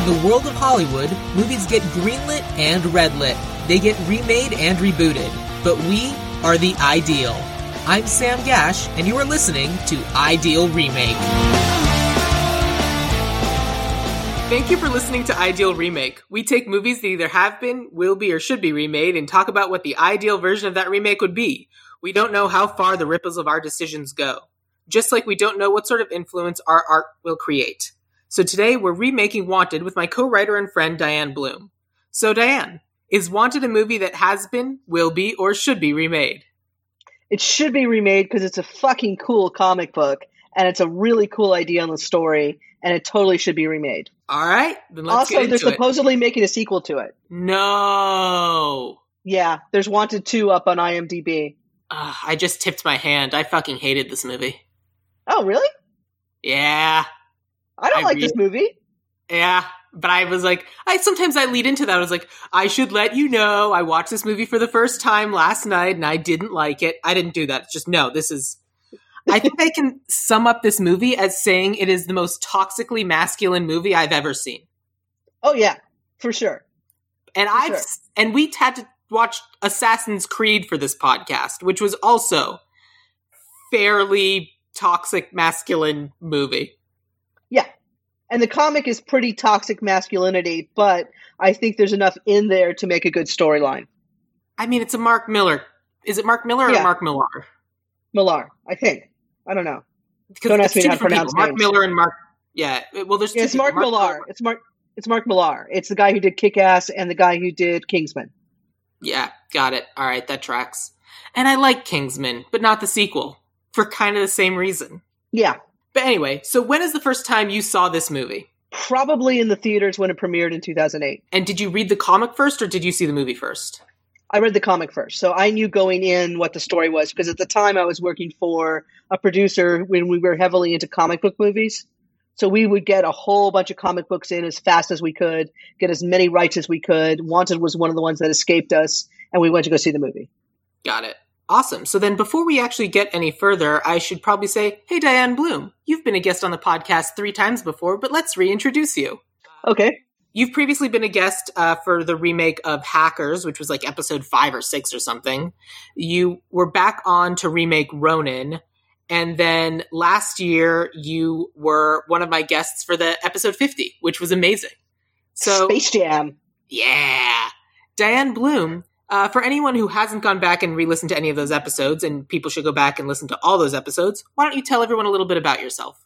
In the world of Hollywood, movies get greenlit and redlit. They get remade and rebooted. But we are the ideal. I'm Sam Gash, and you are listening to Ideal Remake. Thank you for listening to Ideal Remake. We take movies that either have been, will be, or should be remade and talk about what the ideal version of that remake would be. We don't know how far the ripples of our decisions go. Just like we don't know what sort of influence our art will create. So today we're remaking Wanted with my co-writer and friend Diane Bloom. So Diane, is Wanted a movie that has been, will be, or should be remade? It should be remade because it's a fucking cool comic book and it's a really cool idea on the story and it totally should be remade. All right, then let's also, they're it. supposedly making a sequel to it. No. Yeah, there's Wanted 2 up on IMDb. Ugh, I just tipped my hand. I fucking hated this movie. Oh, really? Yeah. I don't I like this movie. Yeah. But I was like, I sometimes I lead into that. I was like, I should let you know I watched this movie for the first time last night and I didn't like it. I didn't do that. It's just no, this is I think I can sum up this movie as saying it is the most toxically masculine movie I've ever seen. Oh, yeah, for sure. And For I've sure. and we had to watch Assassin's Creed for this podcast, which was also fairly toxic masculine movie. And the comic is pretty toxic masculinity, but I think there's enough in there to make a good storyline. I mean, it's a Mark Miller. Is it Mark Miller or Yeah. Mark Millar? Millar, I think. I don't know. Because Don't ask me how to pronounce people. Mark names. Miller and Mark. Yeah. Well, there's. Yeah, it's people. Mark, Millar. It's Mark. It's Mark Millar. It's the guy who did Kick Ass and the guy who did Kingsman. Yeah, got it. All right, that tracks. And I like Kingsman, but not the sequel for kind of the same reason. Yeah, But anyway, so when is the first time you saw this movie? probably in the theaters when it premiered in 2008. And did you read the comic first or did you see the movie first? I read the comic first, so I knew going in what the story was because at the time I was working for a producer when we were heavily into comic book movies. So we would get a whole bunch of comic books in as fast as we could, get as many rights as we could. Wanted was one of the ones that escaped us, and we went to go see the movie. Got it. Awesome. So then before we actually get any further, I should probably say, hey, Diane Bloom, you've been a guest on the podcast three times before, but let's reintroduce you. Okay. You've previously been a guest uh, for the remake of Hackers, which was like episode five or six or something. You were back on to remake Ronin. And then last year, you were one of my guests for the episode 50, which was amazing. So, Space Jam. yeah. Diane Bloom, uh, for anyone who hasn't gone back and re listened to any of those episodes, and people should go back and listen to all those episodes, why don't you tell everyone a little bit about yourself?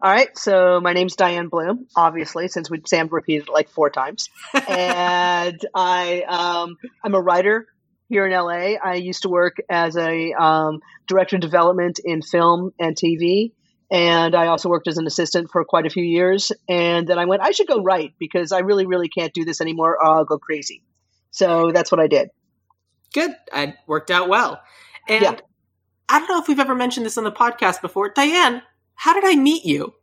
All right, so my name's Diane Bloom, obviously, since we Sam repeated it like four times, and I um, I'm a writer here in LA. I used to work as a um, director of development in film and TV, and I also worked as an assistant for quite a few years. And then I went, I should go write because I really, really can't do this anymore. Or I'll go crazy. So that's what I did. Good. It worked out well. And Yeah. I don't know if we've ever mentioned this on the podcast before. Diane, how did I meet you?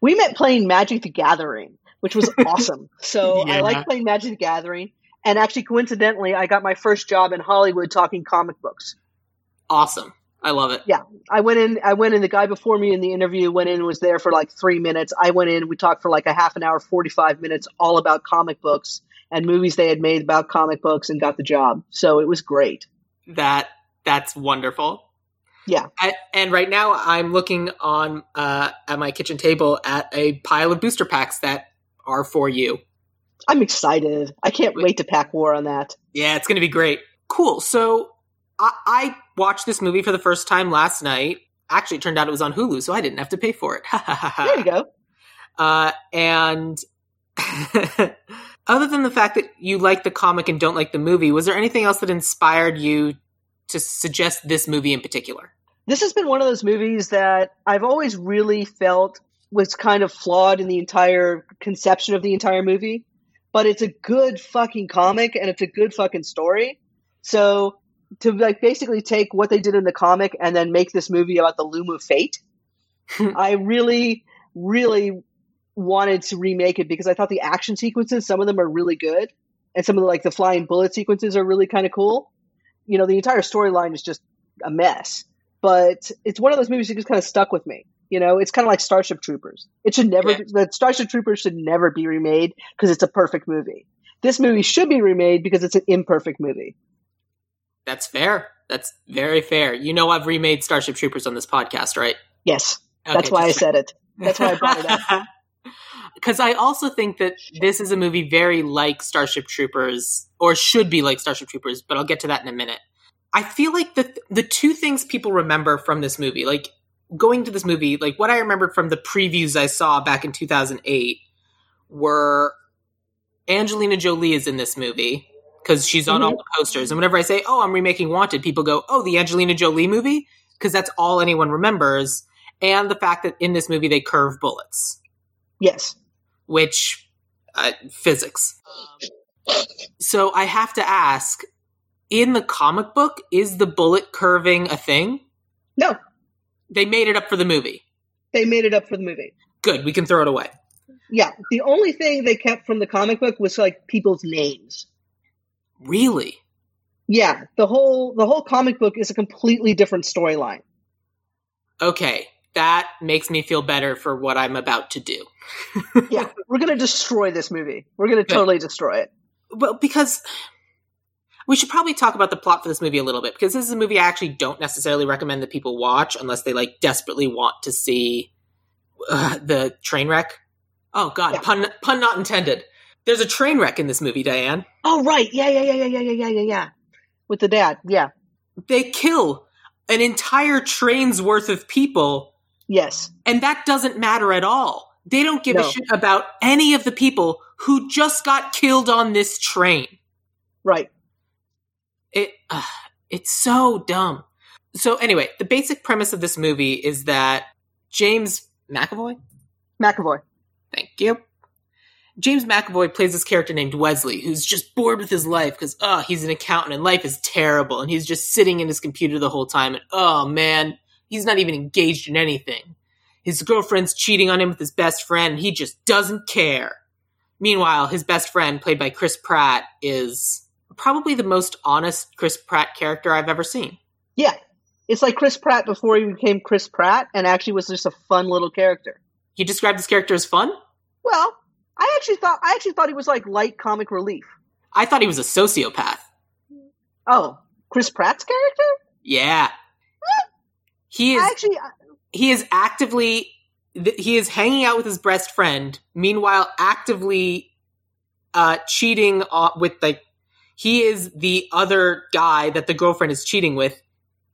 we met playing Magic the Gathering, which was awesome. So Yeah. I like playing Magic the Gathering. And actually, coincidentally, I got my first job in Hollywood talking comic books. Awesome. I love it. Yeah, I went in. I went in. The guy before me in the interview went in and was there for like three minutes. I went in. We talked for like a half an hour, forty-five minutes, all about comic books and movies they had made about comic books, and got the job. So it was great. That that's wonderful. Yeah. I, and right now I'm looking on uh, at my kitchen table at a pile of booster packs that are for you. I'm excited. I can't wait to pack war on that. Yeah, it's going to be great. Cool. So I, I watched this movie for the first time last night. Actually, it turned out it was on Hulu, so I didn't have to pay for it. There you go. Uh, and other than the fact that you like the comic and don't like the movie, was there anything else that inspired you to suggest this movie in particular? this has been one of those movies that I've always really felt was kind of flawed in the entire conception of the entire movie, but it's a good fucking comic and it's a good fucking story. So to like basically take what they did in the comic and then make this movie about the loom of fate, I really, really wanted to remake it because I thought the action sequences, some of them are really good, and some of the like the flying bullet sequences are really kind of cool. You know, the entire storyline is just a mess but it's one of those movies that just kind of stuck with me. You know, it's kind of like Starship Troopers. It should never, Yeah. the Starship Troopers should never be remade because it's a perfect movie. This movie should be remade because it's an imperfect movie. That's fair. That's very fair. You know, I've remade Starship Troopers on this podcast, right? Yes, that's why I said it. That's why I brought it up. Because I also think that this is a movie very like Starship Troopers, or should be like Starship Troopers, but I'll get to that in a minute. I feel like the the two things people remember from this movie, like going to this movie, like what I remembered from the previews I saw back in 2008, were Angelina Jolie is in this movie because she's on all mm-hmm. the posters, and whenever I say, "Oh, I'm remaking Wanted," people go, "Oh, the Angelina Jolie movie," because that's all anyone remembers, and the fact that in this movie they curve bullets. Yes. Which uh, physics. So I have to ask: in the comic book, is the bullet curving a thing? No, They made it up for the movie. they made it up for the movie. Good, we can throw it away. Yeah, the only thing they kept from the comic book was like people's names. Really? Yeah, the whole the whole comic book is a completely different storyline. Okay, that makes me feel better for what I'm about to do. Yeah, we're gonna destroy this movie. We're gonna Good. totally destroy it. Well, because we should probably talk about the plot for this movie a little bit because this is a movie I actually don't necessarily recommend that people watch unless they like desperately want to see uh, the train wreck. Oh God, Yeah. pun pun not intended. There's a train wreck in this movie, Diane. Oh right, yeah, yeah, yeah, yeah, yeah, yeah, yeah, yeah, yeah. With the dad, yeah, They kill an entire train's worth of people, yes, and that doesn't matter at all. They don't give a shit about any of the people who just got killed on this train. right. it uh, it's so dumb. So anyway, the basic premise of this movie is that James McAvoy, McAvoy. thank you. James McAvoy plays this character named Wesley, who's just bored with his life because oh, he's an accountant and life is terrible, and he's just sitting in his computer the whole time, and oh man, he's not even engaged in anything. His girlfriend's cheating on him with his best friend, and he just doesn't care. Meanwhile, his best friend, played by Chris Pratt, is probably the most honest Chris Pratt character I've ever seen. Yeah, it's like Chris Pratt before he became Chris Pratt, and actually was just a fun little character. You described this character as fun? Well, I actually thought I actually thought he was like light comic relief. I thought he was a sociopath. Oh, Chris Pratt's character? Yeah. He is I actually, he is actively he is hanging out with his best friend meanwhile actively uh cheating with like he is the other guy that the girlfriend is cheating with.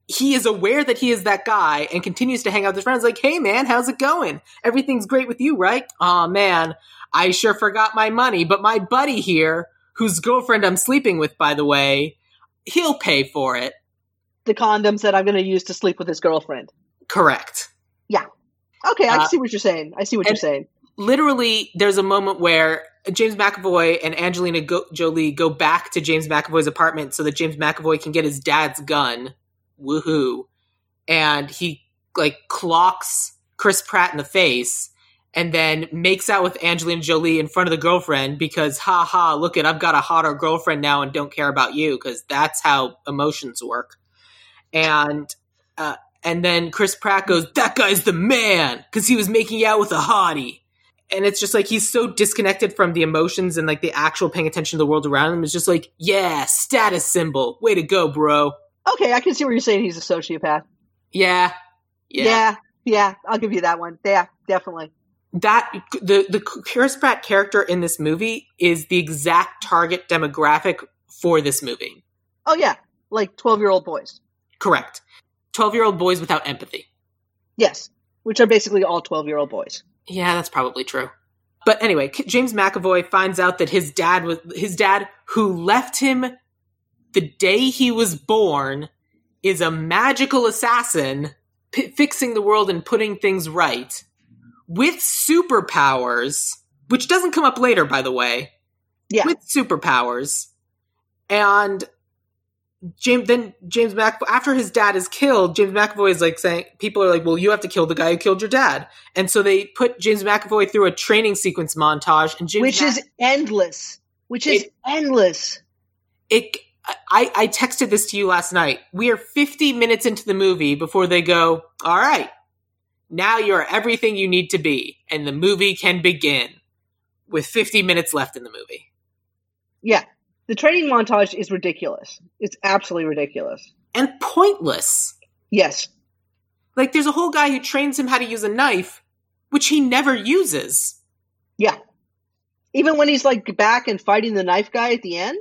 He is aware that he is that guy and continues to hang out with his friends like hey man how's it going? Everything's great with you right? Oh man i sure forgot my money but my buddy here whose girlfriend i'm sleeping with by the way he'll pay for it the condoms that I'm going to use to sleep with his girlfriend. correct Yeah. Okay, I Uh, see what you're saying. I see what you're saying. literally there's a moment where James McAvoy and Angelina go- Jolie go back to James McAvoy's apartment so that James McAvoy can get his dad's gun. Woohoo. And he like clocks Chris Pratt in the face and then makes out with Angelina Jolie in front of the girlfriend because ha ha, look at I've got a hotter girlfriend now and don't care about you because that's how emotions work. And uh and then Chris Pratt goes, "That guy's the man," because he was making out with a hottie and it's just like he's so disconnected from the emotions and like the actual paying attention to the world around him. It's just like, yeah, status symbol. Way to go, bro. Okay, I can see where you're saying he's a sociopath. Yeah. Yeah. Yeah, yeah, I'll give you that one. Yeah, definitely. That the the Chris Pratt character in this movie is the exact target demographic for this movie. Oh yeah, like 12 year old boys. Correct. 12-year-old boys without empathy. Yes, which are basically all 12 year old boys. Yeah, that's probably true. But anyway, James McAvoy finds out that his dad was his dad who left him the day he was born is a magical assassin p- fixing the world and putting things right with superpowers, which doesn't come up later by the way. Yeah, With superpowers. And James then James Mc after his dad is killed, James McAvoy is like saying people are like, "Well, you have to kill the guy who killed your dad," and so they put James McAvoy through a training sequence montage, and James which is endless. Which is It- endless. it. I I texted this to you last night. We are 50 minutes into the movie before they go, "All right, Now you're everything you need to be, and the movie can begin with 50 minutes left in the movie. Yeah. The training montage is ridiculous. It's absolutely ridiculous. And pointless. Yes. Like, there's a whole guy who trains him how to use a knife, which he never uses. Yeah. Even when he's like back and fighting the knife guy at the end,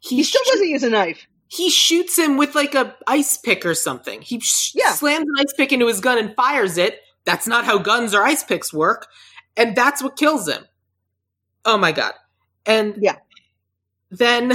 he, still shoo- doesn't use a knife. He shoots him with like a ice pick or something. He sh- Yeah. slams an ice pick into his gun and fires it. That's not how guns or ice picks work. And that's what kills him. Oh my god. And Yeah. Then,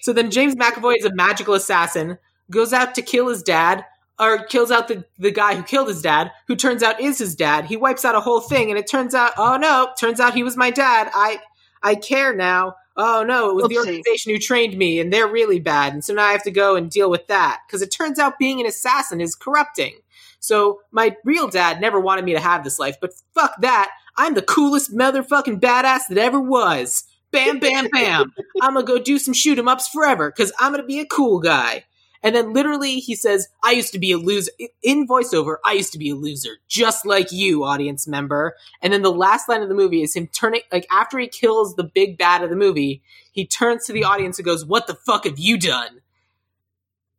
so then James McAvoy is a magical assassin, goes out to kill his dad, or kills out the, the guy who killed his dad, who turns out is his dad. He wipes out a whole thing, and it turns out, oh no, turns out he was my dad. I, I care now. Oh no, it was the organization who trained me, and they're really bad, and so now I have to go and deal with that. Because it turns out being an assassin is corrupting. So my real dad never wanted me to have this life, but fuck that. I'm the coolest motherfucking badass that ever was. Bam, bam, bam. I'm gonna go do some shoot 'em ups forever because I'm gonna be a cool guy. And then literally he says, I used to be a loser. In voiceover, I used to be a loser, just like you, audience member. And then the last line of the movie is him turning, like after he kills the big bad of the movie, he turns to the audience and goes, What the fuck have you done?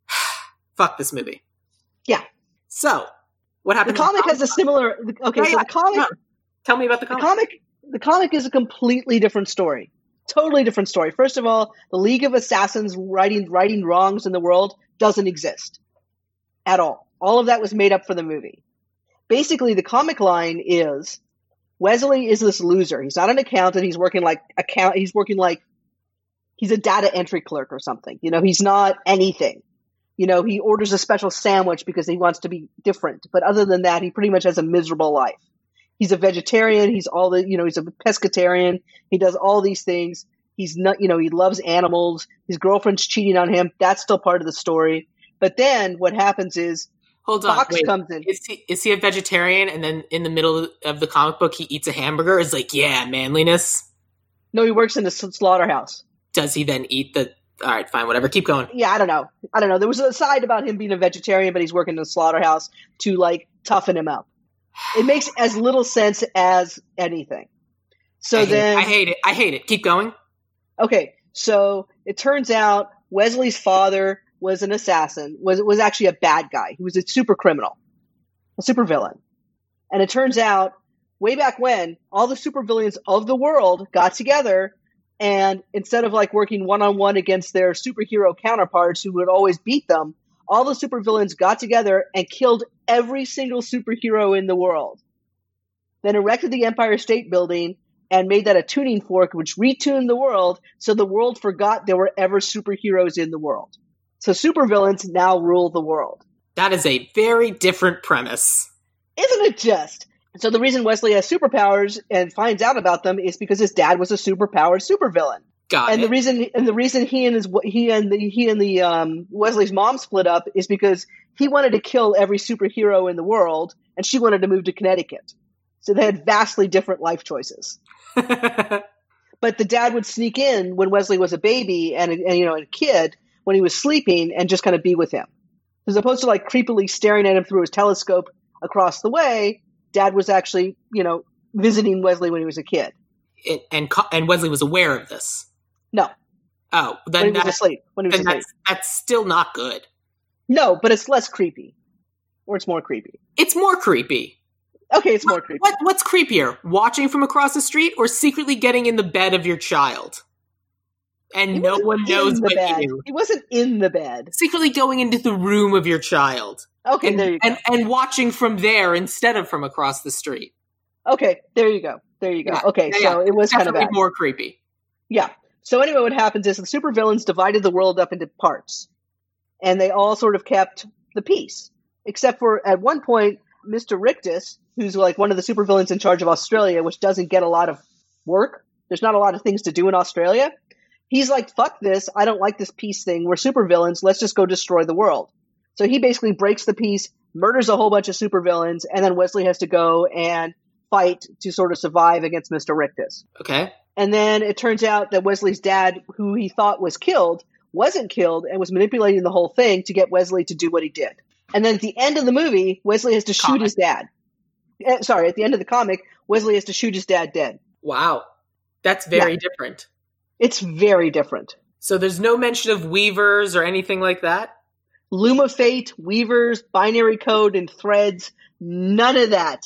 fuck this movie. Yeah. So, what happened? The happened? comic has a similar. Okay, Yeah, so yeah. the comic, No. Tell me about the the comic. comic, the comic is a completely different story. Totally different story. First of all, the League of Assassins righting righting wrongs in the world doesn't exist at all. All of that was made up for the movie. Basically, the comic line is Wesley is this loser. He's not an accountant. He's working like account. He's working like he's a data entry clerk or something. You know, he's not anything. You know, he orders a special sandwich because he wants to be different. But other than that, he pretty much has a miserable life. He's a vegetarian. He's all the, you know, he's a pescatarian. He does all these things. He's not, you know, he loves animals. His girlfriend's cheating on him. That's still part of the story. But then what happens is Hold on. Fox wait. comes in. Is he is he a vegetarian? And then in the middle of the comic book, he eats a hamburger. Is like, yeah, manliness. No, he works in s- slaughterhouse. Does he then eat the? All right, fine, whatever. Keep going. Yeah, I don't know. I don't know. There was a side about him being a vegetarian, but he's working in the slaughterhouse to like toughen him up. It makes as little sense as anything. So I then. I hate it. I hate it. Keep going. okay, so it turns out Wesley's father was an assassin. was was actually a bad guy. He was a super criminal, a super villain. And it turns out, way back when, all the supervillains of the world got together, and instead of like working one on one against their superhero counterparts who would always beat them, all the supervillains got together and killed every single superhero in the world. Then erected the Empire State Building and made that a tuning fork, which retuned the world so the world forgot there were ever superheroes in the world. So supervillains now rule the world. That is a very different premise. Isn't it just? So the reason Wesley has superpowers and finds out about them is because his dad was a superpowered supervillain. Got and it. the reason and the reason he and his he and the, he and the um, Wesley's mom split up is because he wanted to kill every superhero in the world and she wanted to move to Connecticut. So they had vastly different life choices. But the dad would sneak in when Wesley was a baby and, and you know a kid when he was sleeping and just kind of be with him, as opposed to like creepily staring at him through his telescope across the way. Dad was actually you know visiting Wesley when he was a kid. and and, and Wesley was aware of this. No, Oh, when he was that's, asleep. When he was asleep. that's that's still not good. No, but it's less creepy, or it's more creepy. It's more creepy. Okay, it's more creepy. What what's creepier? Watching from across the street or secretly getting in the bed of your child? And He no one knows but bed. you. He wasn't in the bed. Secretly going into the room of your child. Okay, and, there you go. and, and watching from there instead of from across the street. okay, there you go. There you go. Yeah, okay, yeah, so it was kind of more creepy. Yeah. So anyway, what happens is the supervillains divided the world up into parts, and they all sort of kept the peace, except for at one point, Mr. Rictus, who's like one of the supervillains in charge of Australia, which doesn't get a lot of work. There's not a lot of things to do in Australia. He's like, "Fuck this! I don't like this peace thing. We're supervillains. Let's just go destroy the world." So he basically breaks the peace, murders a whole bunch of supervillains, and then Wesley has to go and fight to sort of survive against Mr. Rictus. Okay. And then it turns out that Wesley's dad, who he thought was killed, wasn't killed and was manipulating the whole thing to get Wesley to do what he did. And then at the end of the movie, Wesley has to shoot his dad. eh, sorry, at the end of the comic, Wesley has to shoot his dad dead. Wow. That's very Yeah. different. It's very different. So there's no mention of weavers or anything like that? Loom of Fate, Weavers, binary code, and threads. None of that.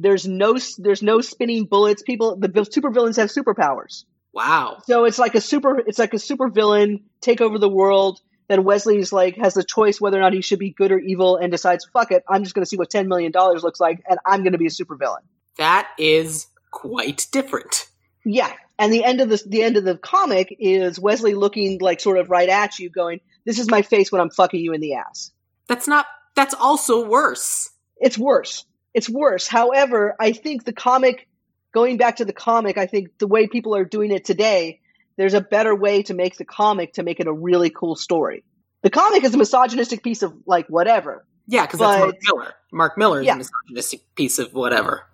There's no there's no spinning bullets. People the super villains have superpowers. Wow. So it's like a super it's like a super villain take over the world. Then Wesley's like has the choice whether or not he should be good or evil and decides, fuck it, I'm just gonna see what ten million dollars looks like and I'm gonna be a super villain. That is quite different. Yeah. And the end of the the end of the comic is Wesley looking like sort of right at you, going, This is my face when I'm fucking you in the ass. That's not that's also worse. It's worse. It's worse. However, I think the comic, going back to the comic, I think the way people are doing it today, there's a better way to make the comic to make it a really cool story. The comic is a misogynistic piece of like whatever. Yeah, because that's Mark Miller. Mark Miller is Yeah. a misogynistic piece of whatever.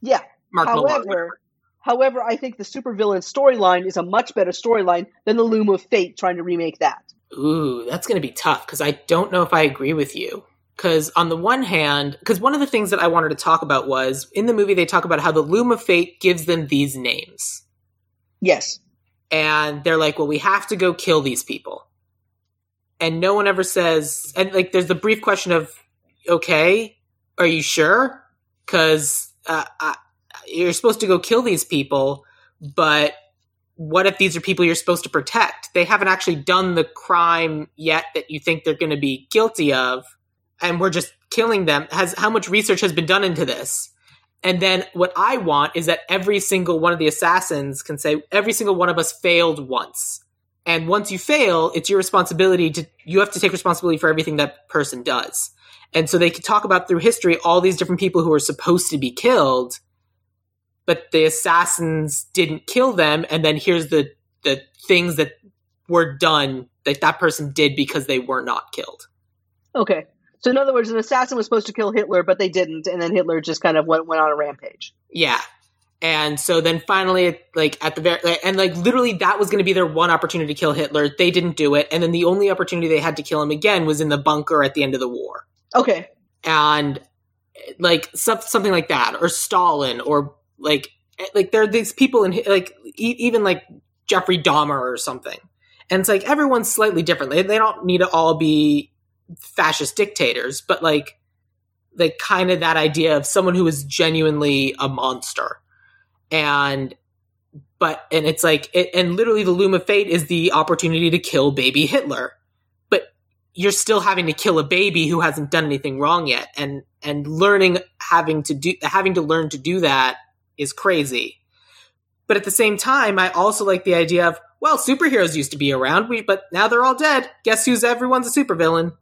Yeah. Mark Miller. However, however, I think the supervillain storyline is a much better storyline than the Loom of Fate trying to remake that. Ooh, that's going to be tough because I don't know if I agree with you. Because on the one hand, because one of the things that I wanted to talk about was in the movie they talk about how the Loom of Fate gives them these names, Yes. and they're like, "Well, we have to go kill these people," and no one ever says, and like, there's the brief question of, "Okay, are you sure?" Because uh, you're supposed to go kill these people, but what if these are people you're supposed to protect? They haven't actually done the crime yet that you think they're going to be guilty of, and we're just killing them. Has how much research has been done into this? And then what I want is that every single one of the assassins can say every single one of us failed once. And once you fail, it's your responsibility to you have to take responsibility for everything that person does. And so they could talk about through history all these different people who were supposed to be killed, but the assassins didn't kill them. And then here's the the things that were done that that person did because they were not killed. Okay. So in other words, an assassin was supposed to kill Hitler, but they didn't, and then Hitler just kind of went went on a rampage. Yeah. And so then finally, like at the very, and like literally that was going to be their one opportunity to kill Hitler. They didn't do it. And then the only opportunity they had to kill him again was in the bunker at the end of the war. Okay. And like some, something like that, or Stalin, or like, like there are these people in, like, e- even like Jeffrey Dahmer or something. And it's like everyone's slightly different. They, they don't need to all be fascist dictators, but like, like kind of that idea of someone who is genuinely a monster. And but and it's like it, and literally the loom of fate is the opportunity to kill baby hitler. But you're still having to kill a baby who hasn't done anything wrong yet. And and learning having to do having to learn to do that is crazy. But at the same time i also like the idea of well superheroes used to be around. We but now they're all dead. Guess who's everyone's a supervillain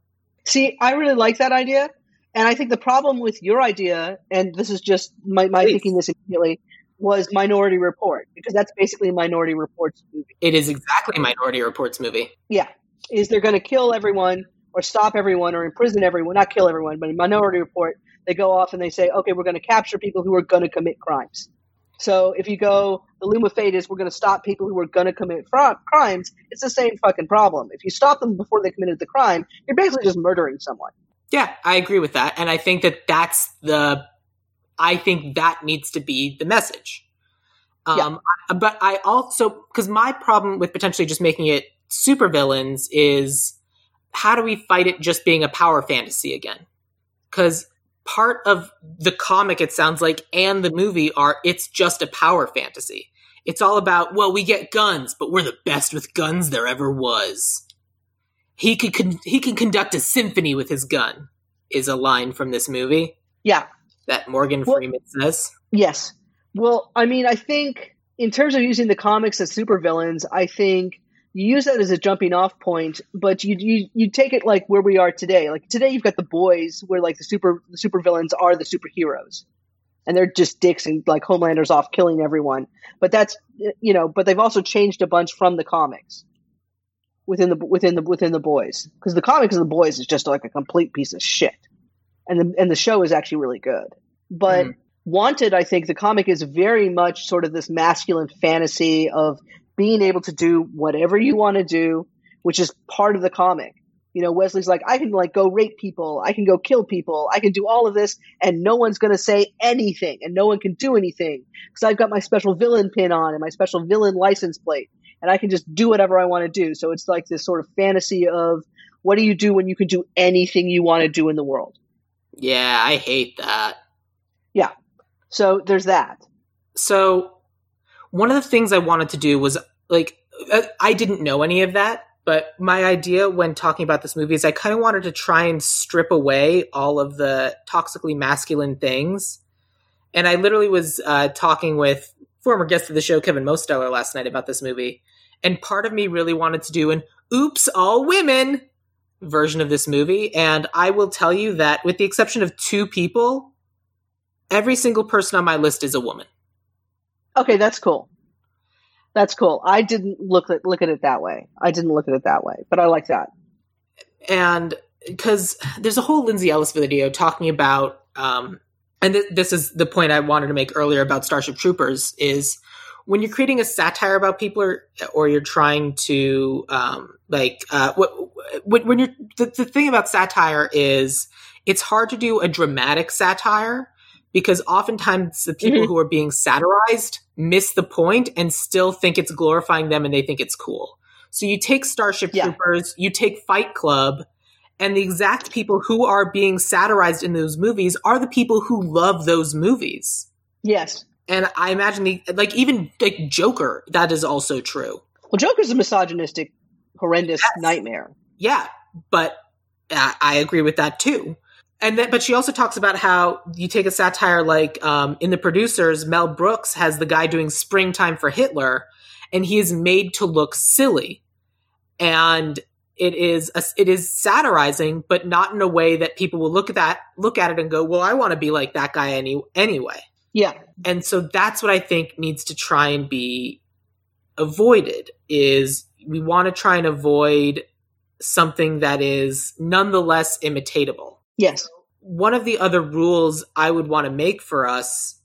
See, I really like that idea, and I think the problem with your idea, and this is just my, my Please. thinking this immediately, was Minority Report because that's basically Minority Report's movie. it is exactly minority reports movie Yeah, is they're going to kill everyone or stop everyone or imprison everyone, not kill everyone, but in Minority Report they go off and they say, okay, we're going to capture people who are going to commit crimes. So if you go, the loom of fate is we're going to stop people who are going to commit fra- crimes. It's the same fucking problem. If you stop them before they committed the crime, you're basically just murdering someone. Yeah, I agree with that. And I think that that's the, I think that needs to be the message. Um, But I also, because my problem with potentially just making it supervillains is how do we fight it just being a power fantasy again? Because part of the comic, it sounds like, and the movie are it's just a power fantasy. It's all about, well, we get guns, but we're the best with guns there ever was. He could con- he can conduct a symphony with his gun. Is a line from this movie Yeah, that Morgan Well- Freeman says. Yes. Well, I mean, I think in terms of using the comics as supervillains, I think you use that as a jumping off point, but you, you you take it like where we are today. Like today, you've got the boys, where like the super the super villains are the superheroes, and they're just dicks and like Homelander's off killing everyone. But that's you know, but they've also changed a bunch from the comics within the within the within the boys because the comics of the boys is just like a complete piece of shit, and the and the show is actually really good, but. Mhm. Wanted, I think the comic is very much sort of this masculine fantasy of being able to do whatever you want to do, which is part of the comic. You know, Wesley's like, I can like go rape people, I can go kill people, I can do all of this, and no one's going to say anything, and no one can do anything because I've got my special villain pin on and my special villain license plate, and I can just do whatever I want to do. So it's like this sort of fantasy of what do you do when you can do anything you want to do in the world? Yeah, I hate that. Yeah. So there's that. So one of the things I wanted to do was like uh, I didn't know any of that, but my idea when talking about this movie is I kind of wanted to try and strip away all of the toxically masculine things. And I literally was uh, talking with former guest of the show Kevin Mosteller last night about this movie, and part of me really wanted to do an "Oops, all women" version of this movie. And I will tell you that, with the exception of two people, every single person on my list is a woman. Okay, that's cool. That's cool. I didn't look at look at it that way. I didn't look at it that way, but I like that. And because there's a whole Lindsay Ellis video talking about, um, and th- this is the point I wanted to make earlier about Starship Troopers is when you're creating a satire about people or, or you're trying to um, like uh, when, when you're the, the thing about satire is it's hard to do a dramatic satire because oftentimes the people mm-hmm. who are being satirized miss the point and still think it's glorifying them and they think it's cool. So you take Starship yeah. Troopers, you take Fight Club, and the exact people who are being satirized in those movies are the people who love those movies. Yes. And I imagine the like even like Joker, that is also true. Well, Joker's a misogynistic, horrendous yes. nightmare. Yeah, but uh, I agree with that too and then, but she also talks about how you take a satire like um, in the producers, Mel Brooks has the guy doing Springtime for Hitler, and he is made to look silly, and it is a, it is satirizing, but not in a way that people will look at that look at it and go, "Well, I want to be like that guy any anyway." Yeah, and so that's what I think needs to try and be avoided. Is we want to try and avoid something that is nonetheless imitatable Yes. One of the other rules I would want to make for us,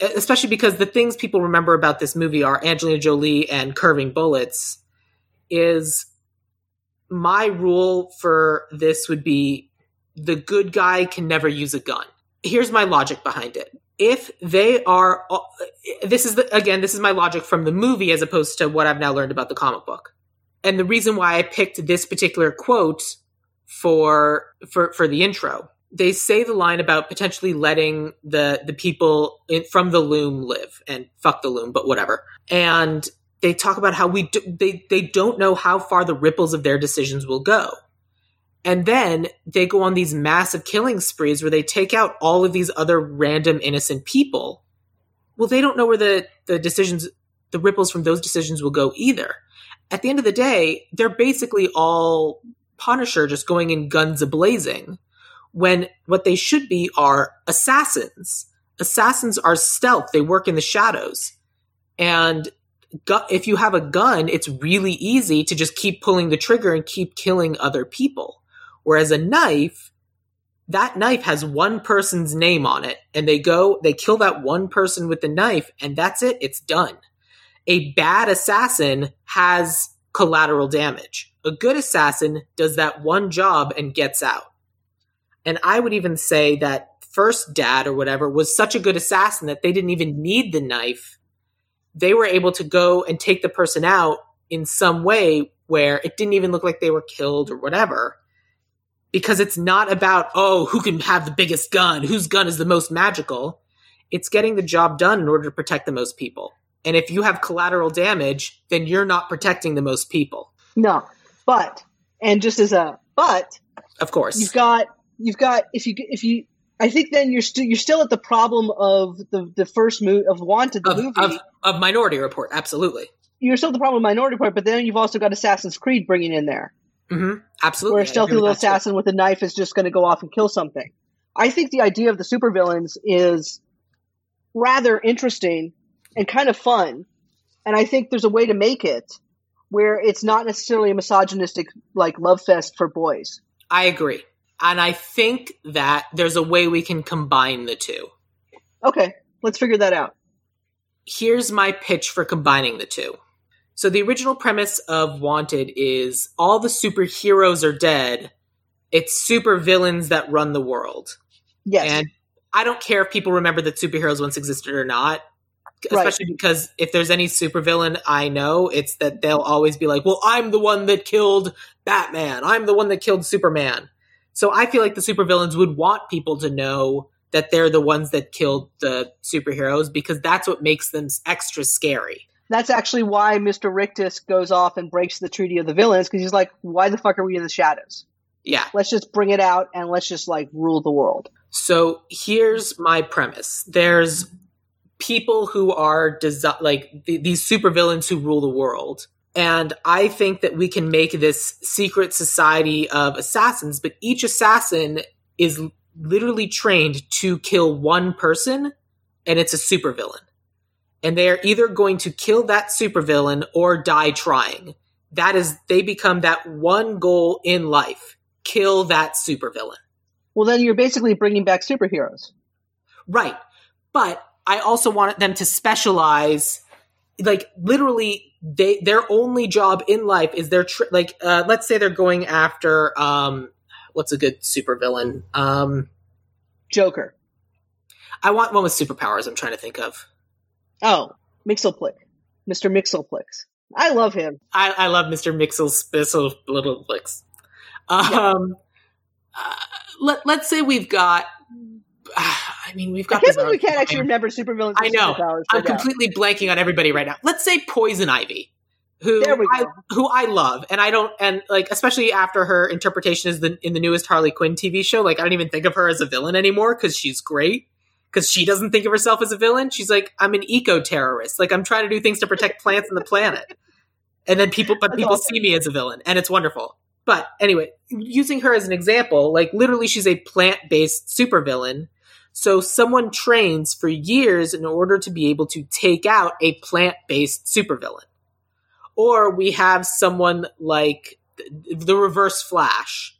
especially because the things people remember about this movie are Angelina Jolie and curving bullets, is my rule for this would be the good guy can never use a gun. Here's my logic behind it. If they are, this is the, again, this is my logic from the movie as opposed to what I've now learned about the comic book. And the reason why I picked this particular quote for for for the intro. They say the line about potentially letting the the people in, from the loom live and fuck the loom, but whatever. And they talk about how we do, they they don't know how far the ripples of their decisions will go. And then they go on these massive killing sprees where they take out all of these other random innocent people. Well, they don't know where the, the decisions, the ripples from those decisions will go either. At the end of the day, they're basically all Punisher just going in guns a blazing when what they should be are assassins. Assassins are stealth, they work in the shadows. And gu- if you have a gun, it's really easy to just keep pulling the trigger and keep killing other people. Whereas a knife, that knife has one person's name on it, and they go, they kill that one person with the knife, and that's it, it's done. A bad assassin has collateral damage. A good assassin does that one job and gets out. And I would even say that first dad or whatever was such a good assassin that they didn't even need the knife. They were able to go and take the person out in some way where it didn't even look like they were killed or whatever. Because it's not about, oh, who can have the biggest gun, whose gun is the most magical. It's getting the job done in order to protect the most people. And if you have collateral damage, then you're not protecting the most people. No. But and just as a but, of course, you've got you've got if you if you I think then you're still you're still at the problem of the the first movie of Wanted the of, movie of, of, Minority Report. Absolutely, you're still the problem of Minority Report, but then you've also got Assassin's Creed bringing in there. Mm-hmm. Absolutely, where a stealthy little assassin too. with a knife is just going to go off and kill something. I think the idea of the supervillains is rather interesting and kind of fun, and I think there's a way to make it where it's not necessarily a misogynistic like love fest for boys. I agree. And I think that there's a way we can combine the two. Okay, let's figure that out. Here's my pitch for combining the two. So the original premise of Wanted is all the superheroes are dead. It's supervillains that run the world. Yes. And I don't care if people remember that superheroes once existed or not. Especially right. because if there's any supervillain I know, it's that they'll always be like, well, I'm the one that killed Batman. I'm the one that killed Superman. So I feel like the supervillains would want people to know that they're the ones that killed the superheroes because that's what makes them extra scary. That's actually why Mr. Rictus goes off and breaks the treaty of the villains because he's like, why the fuck are we in the shadows? Yeah. Let's just bring it out and let's just like rule the world. So here's my premise. There's people who are desi- like th- these supervillains who rule the world. And I think that we can make this secret society of assassins, but each assassin is literally trained to kill one person, and it's a supervillain. And they are either going to kill that supervillain or die trying. That is, they become that one goal in life kill that supervillain. Well, then you're basically bringing back superheroes. Right. But I also wanted them to specialize like literally they their only job in life is their tr- like uh let's say they're going after um what's a good supervillain um Joker. I want one with superpowers I'm trying to think of. Oh, Mxyzptlk. Mr. Mxyzptlk. I love him. I, I love Mr. Mixel's little flicks. Um yeah. uh, let, let's say we've got mean, we've got. I can't we can't actually remember supervillains. I know. I'm completely blanking on everybody right now. Let's say Poison Ivy, who I, who I love, and I don't, and like especially after her interpretation is the in the newest Harley Quinn TV show. Like I don't even think of her as a villain anymore because she's great. Because she doesn't think of herself as a villain. She's like, I'm an eco terrorist. Like I'm trying to do things to protect plants and the planet. And then people, but That's people awesome. see me as a villain, and it's wonderful. But anyway, using her as an example, like literally she's a plant-based supervillain. So someone trains for years in order to be able to take out a plant-based supervillain. Or we have someone like the reverse Flash,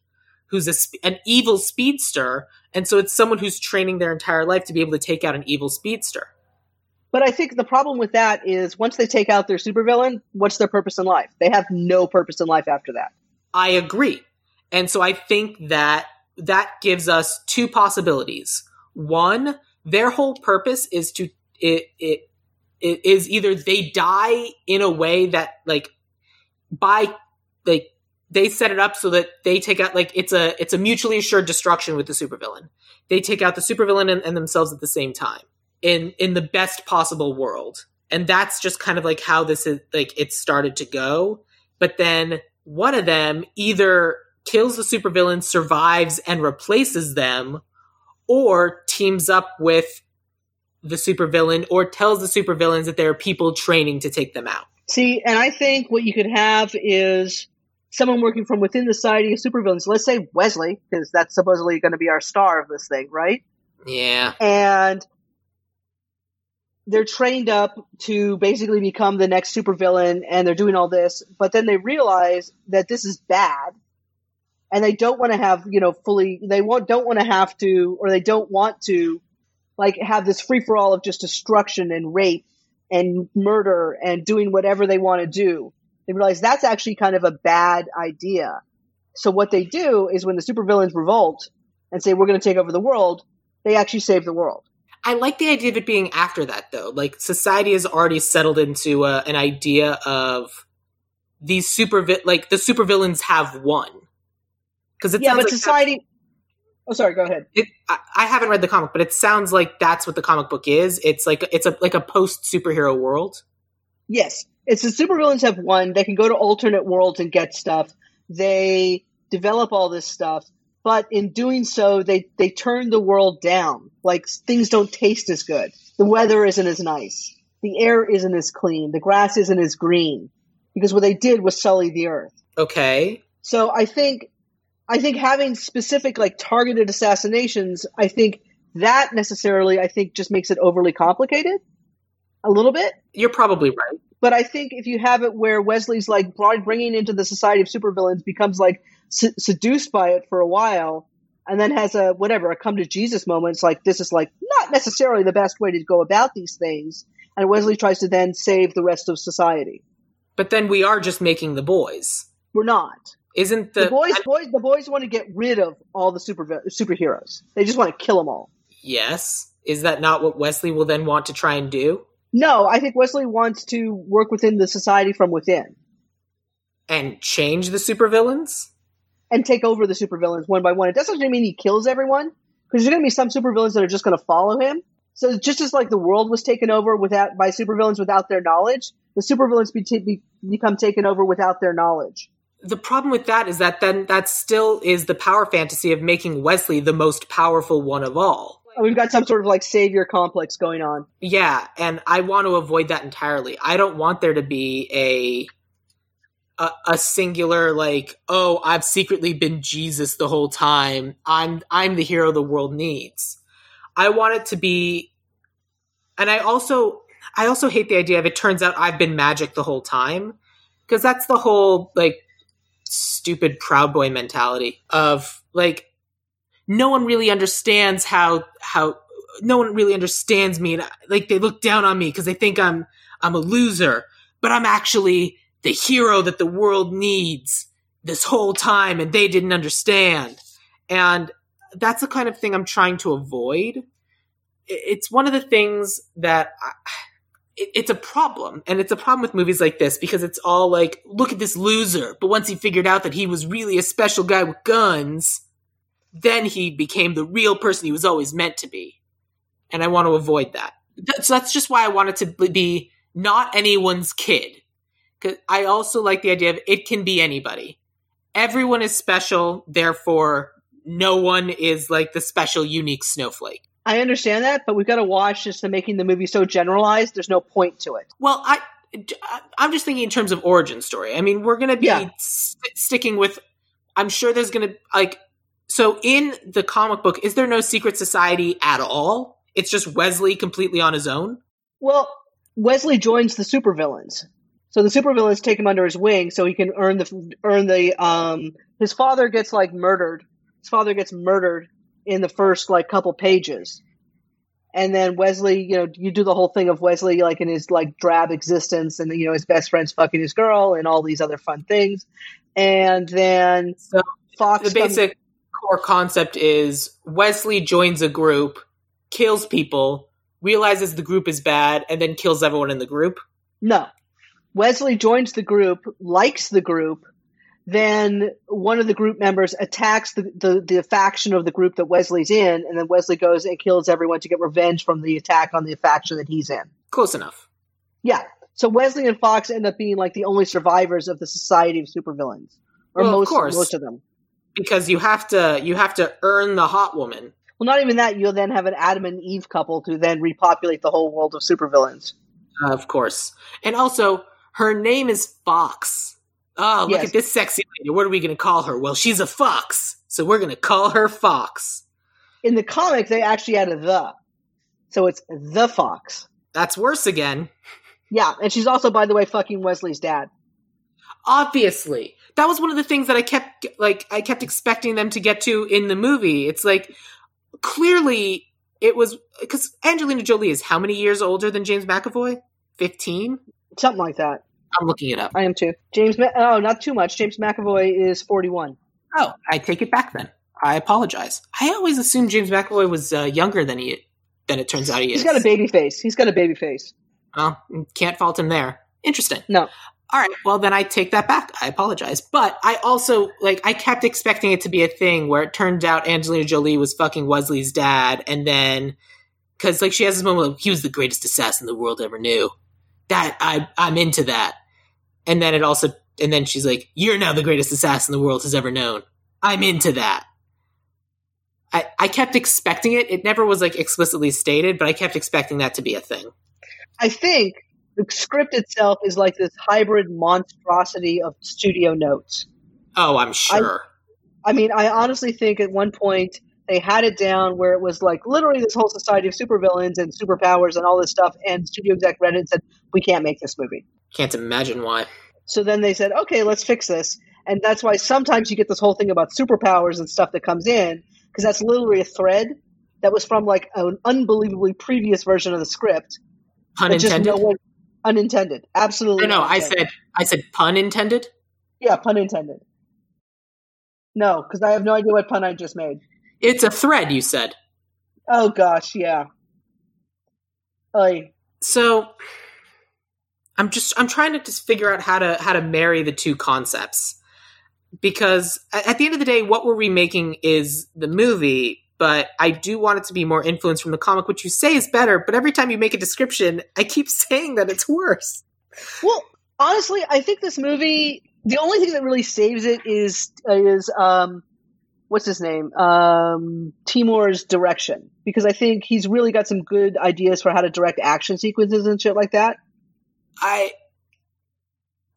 who's a, an evil speedster. And so it's someone who's training their entire life to be able to take out an evil speedster. But I think the problem with that is once they take out their supervillain, what's their purpose in life? They have no purpose in life after that. I agree. And so I think that that gives us two possibilities. One, their whole purpose is to it, it, it is either they die in a way that like by like they set it up so that they take out like it's a it's a mutually assured destruction with the supervillain. They take out the supervillain and, and themselves at the same time in in the best possible world. And that's just kind of like how this is like it started to go. But then one of them either kills the supervillain, survives, and replaces them, or teams up with the supervillain or tells the supervillains that there are people training to take them out. See, and I think what you could have is someone working from within the society of supervillains. Let's say Wesley, because that's supposedly going to be our star of this thing, right? Yeah. And they're trained up to basically become the next supervillain and they're doing all this, but then they realize that this is bad and they don't want to have, you know, fully, they want, don't want to have to, or they don't want to like have this free for all of just destruction and rape and murder and doing whatever they want to do. They realize that's actually kind of a bad idea. So what they do is when the supervillains revolt and say, we're going to take over the world, they actually save the world. I like the idea of it being after that, though. Like society has already settled into uh, an idea of these super vi- like the supervillains have won because it yeah, but like society. Oh, sorry. Go ahead. It, I, I, haven't read the comic, but it sounds like that's what the comic book is. It's like it's a like a post superhero world. Yes, it's the supervillains have won. They can go to alternate worlds and get stuff. They develop all this stuff but in doing so, they, they turn the world down. Like things don't taste as good. The weather isn't as nice. The air isn't as clean. The grass isn't as green because what they did was sully the earth. Okay. So I think, I think having specific like targeted assassinations, I think that necessarily, I think just makes it overly complicated a little bit. You're probably right. But I think if you have it where Wesley's like bringing into the society of supervillains becomes like seduced by it for a while and then has a whatever a come to Jesus moment. It's like this is like not necessarily the best way to go about these things. And Wesley tries to then save the rest of society. But then we are just making the boys. We're not. Isn't the, The, boys, I- boys, the boys want to get rid of all the super superheroes. They just want to kill them all. yes? Is that not what Wesley will then want to try and do? No, I think Wesley wants to work within the society from within And change the supervillains? and take over the supervillains one by one. It doesn't mean he kills everyone because there's going to be some supervillains that are just going to follow him. So just as like the world was taken over without by supervillains without their knowledge, the supervillains be, be, become taken over without their knowledge. The problem with that is that then that still is the power fantasy of making Wesley the most powerful one of all. We've got some sort of like savior complex going on. Yeah, and I want to avoid that entirely. I don't want there to be a a, a singular like, oh, I've secretly been Jesus the whole time. I'm I'm the hero the world needs. I want it to be and I also I also hate the idea of it turns out I've been magic the whole time because that's the whole like stupid proud boy mentality of like no one really understands how how no one really understands me. And I- like they look down on me because they think I'm I'm a loser but I'm actually the hero that the world needs this whole time and they didn't understand. And that's the kind of thing I'm trying to avoid. It's one of the things that I, it's a problem. And it's a problem with movies like this because it's all like look at this loser. But once he figured out that he was really a special guy with guns then he became the real person he was always meant to be. And i want to avoid that. So that's just why i want it to be not anyone's kid. Because i also like the idea of it can be anybody. Everyone is special therefore no one is like the special unique snowflake I understand that, but we've got to watch just to making the movie so generalized. There's no point to it. Well, I I'm just thinking in terms of origin story. I mean, we're going to be Yeah. st- sticking with. I'm sure there's going to like. So in the comic book, is there no secret society at all? It's just Wesley completely on his own. Well, Wesley joins the supervillains. So the supervillains take him under his wing so he can earn the earn the um his father gets like murdered. His father gets murdered in the first like couple pages. And then Wesley, you know, you do the whole thing of Wesley like in his like drab existence and you know his best friend's fucking his girl and all these other fun things. And then So Fox the comes- basic core concept is Wesley joins a group, kills people, realizes the group is bad, and then kills everyone in the group. No. Wesley joins the group, likes the group, then one of the group members attacks the, the, the faction of the group that Wesley's in, and then Wesley goes and kills everyone to get revenge from the attack on the faction that he's in. Close enough. Yeah. So Wesley and Fox end up being like the only survivors of the Society of Supervillains. Or Well, of most course. most of them. Because you have to you have to earn the hot woman. Well not even that, you'll then have an Adam and Eve couple to then repopulate the whole world of supervillains. Uh, of course. And also, her name is Fox. Oh, look Yes. at this sexy lady. What are we going to call her? Well, she's a fox. So we're going to call her Fox. In the comic they actually added the. So it's the Fox. That's worse again. Yeah, and she's also, by the way, fucking Wesley's dad. Obviously. That was one of the things that I kept like I kept expecting them to get to in the movie. It's like clearly it was cuz Angelina Jolie is how many years older than James McAvoy? 15? Something like that. I'm looking it up. I am too. James, Ma- oh, not too much. James McAvoy is 41. Oh, I take it back then. I apologize. I always assumed James McAvoy was uh, younger than he than it turns out he is. He's got a baby face. He's got a baby face. Well, can't fault him there. Interesting. No. All right. Well, then I take that back. I apologize. But I also, like, I kept expecting it to be a thing where it turned out Angelina Jolie was fucking Wesley's dad. And then, because, like, she has this moment of, he was the greatest assassin the world ever knew. That, I, I'm into that. And then it also, and then she's like, you're now the greatest assassin the world has ever known. I'm into that. I, I kept expecting it. It never was, like, explicitly stated, but I kept expecting that to be a thing. I think the script itself is like this hybrid monstrosity of studio notes. Oh, I'm sure. I mean, I honestly think at one point they had it down where it was like literally this whole society of supervillains and superpowers and all this stuff, and studio exec read it and said, "We can't make this movie." Can't imagine why. So then they said, "Okay, let's fix this," and that's why sometimes you get this whole thing about superpowers and stuff that comes in because that's literally a thread that was from like an unbelievably previous version of the script Pun just intended. no one Unintended. Absolutely. No, no, I said I said pun intended. Yeah, pun intended. No, because I have no idea what pun I just made. It's a thread, you said. Oh gosh, yeah. Oy. So I'm just I'm trying to just figure out how to how to marry the two concepts because at the end of the day, what we're remaking is the movie. But I do want it to be more influenced from the comic, which you say is better. But every time you make a description, I keep saying that it's worse. Well, honestly, I think this movie. The only thing that really saves it is is um, what's his name? Um, Timur's direction because I think he's really got some good ideas for how to direct action sequences and shit like that. I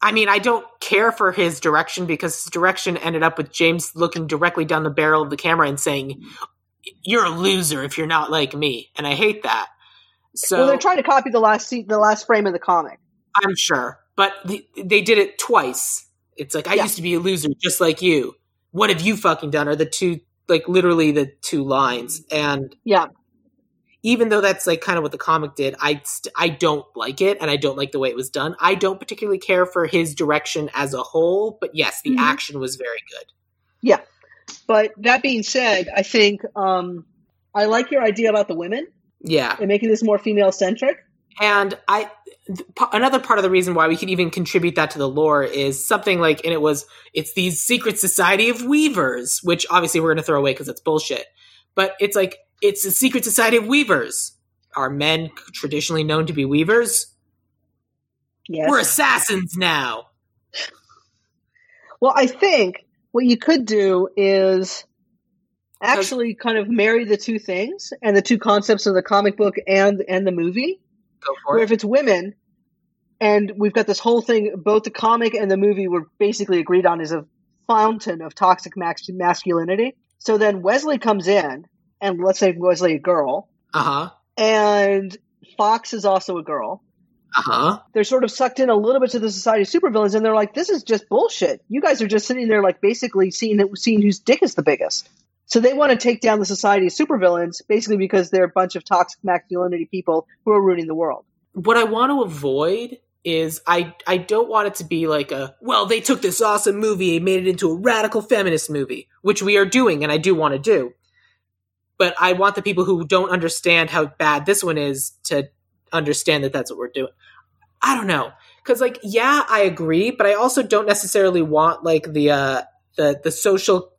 I mean, I don't care for his direction because his direction ended up with James looking directly down the barrel of the camera and saying, "You're a loser if you're not like me," and I hate that. So well, they're trying to copy the last se- the last frame of the comic. I'm sure, but the, they did it twice. It's like I Yeah. used to be a loser just like you. What have you fucking done? Are the two like literally the two lines? And Yeah, even though that's like kind of what the comic did, I st- I don't like it, and I don't like the way it was done. I don't particularly care for his direction as a whole, but yes, the Mhm. action was very good. Yeah. But that being said, I think um, I like your idea about the women Yeah, and making this more female centric. and I th- another part of the reason why we could even contribute that to the lore is something like, and it was it's these secret society of weavers, which obviously we're going to throw away because it's bullshit. But it's like it's the secret society of weavers. Are men traditionally known to be weavers? Yes. We're assassins now. Well, I think what you could do is actually kind of marry the two things and the two concepts of the comic book and and the movie. Go for Where it. if it's women, and we've got this whole thing, both the comic and the movie were basically agreed on is a fountain of toxic max- masculinity. So then Wesley comes in, and let's say Wesley a girl, Uh huh. and Fox is also a girl. Uh huh. they're sort of sucked in a little bit to the society of supervillains, and they're like, "This is just bullshit. You guys are just sitting there, like, basically seeing seeing whose dick is the biggest." So they want to take down the society of supervillains, basically because they're a bunch of toxic masculinity people who are ruining the world. What I want to avoid is I I don't want it to be like a well they took this awesome movie and made it into a radical feminist movie, which we are doing and I do want to do. But I want the people who don't understand how bad this one is to understand that that's what we're doing. I don't know cuz like yeah, I agree, but I also don't necessarily want like the uh the the social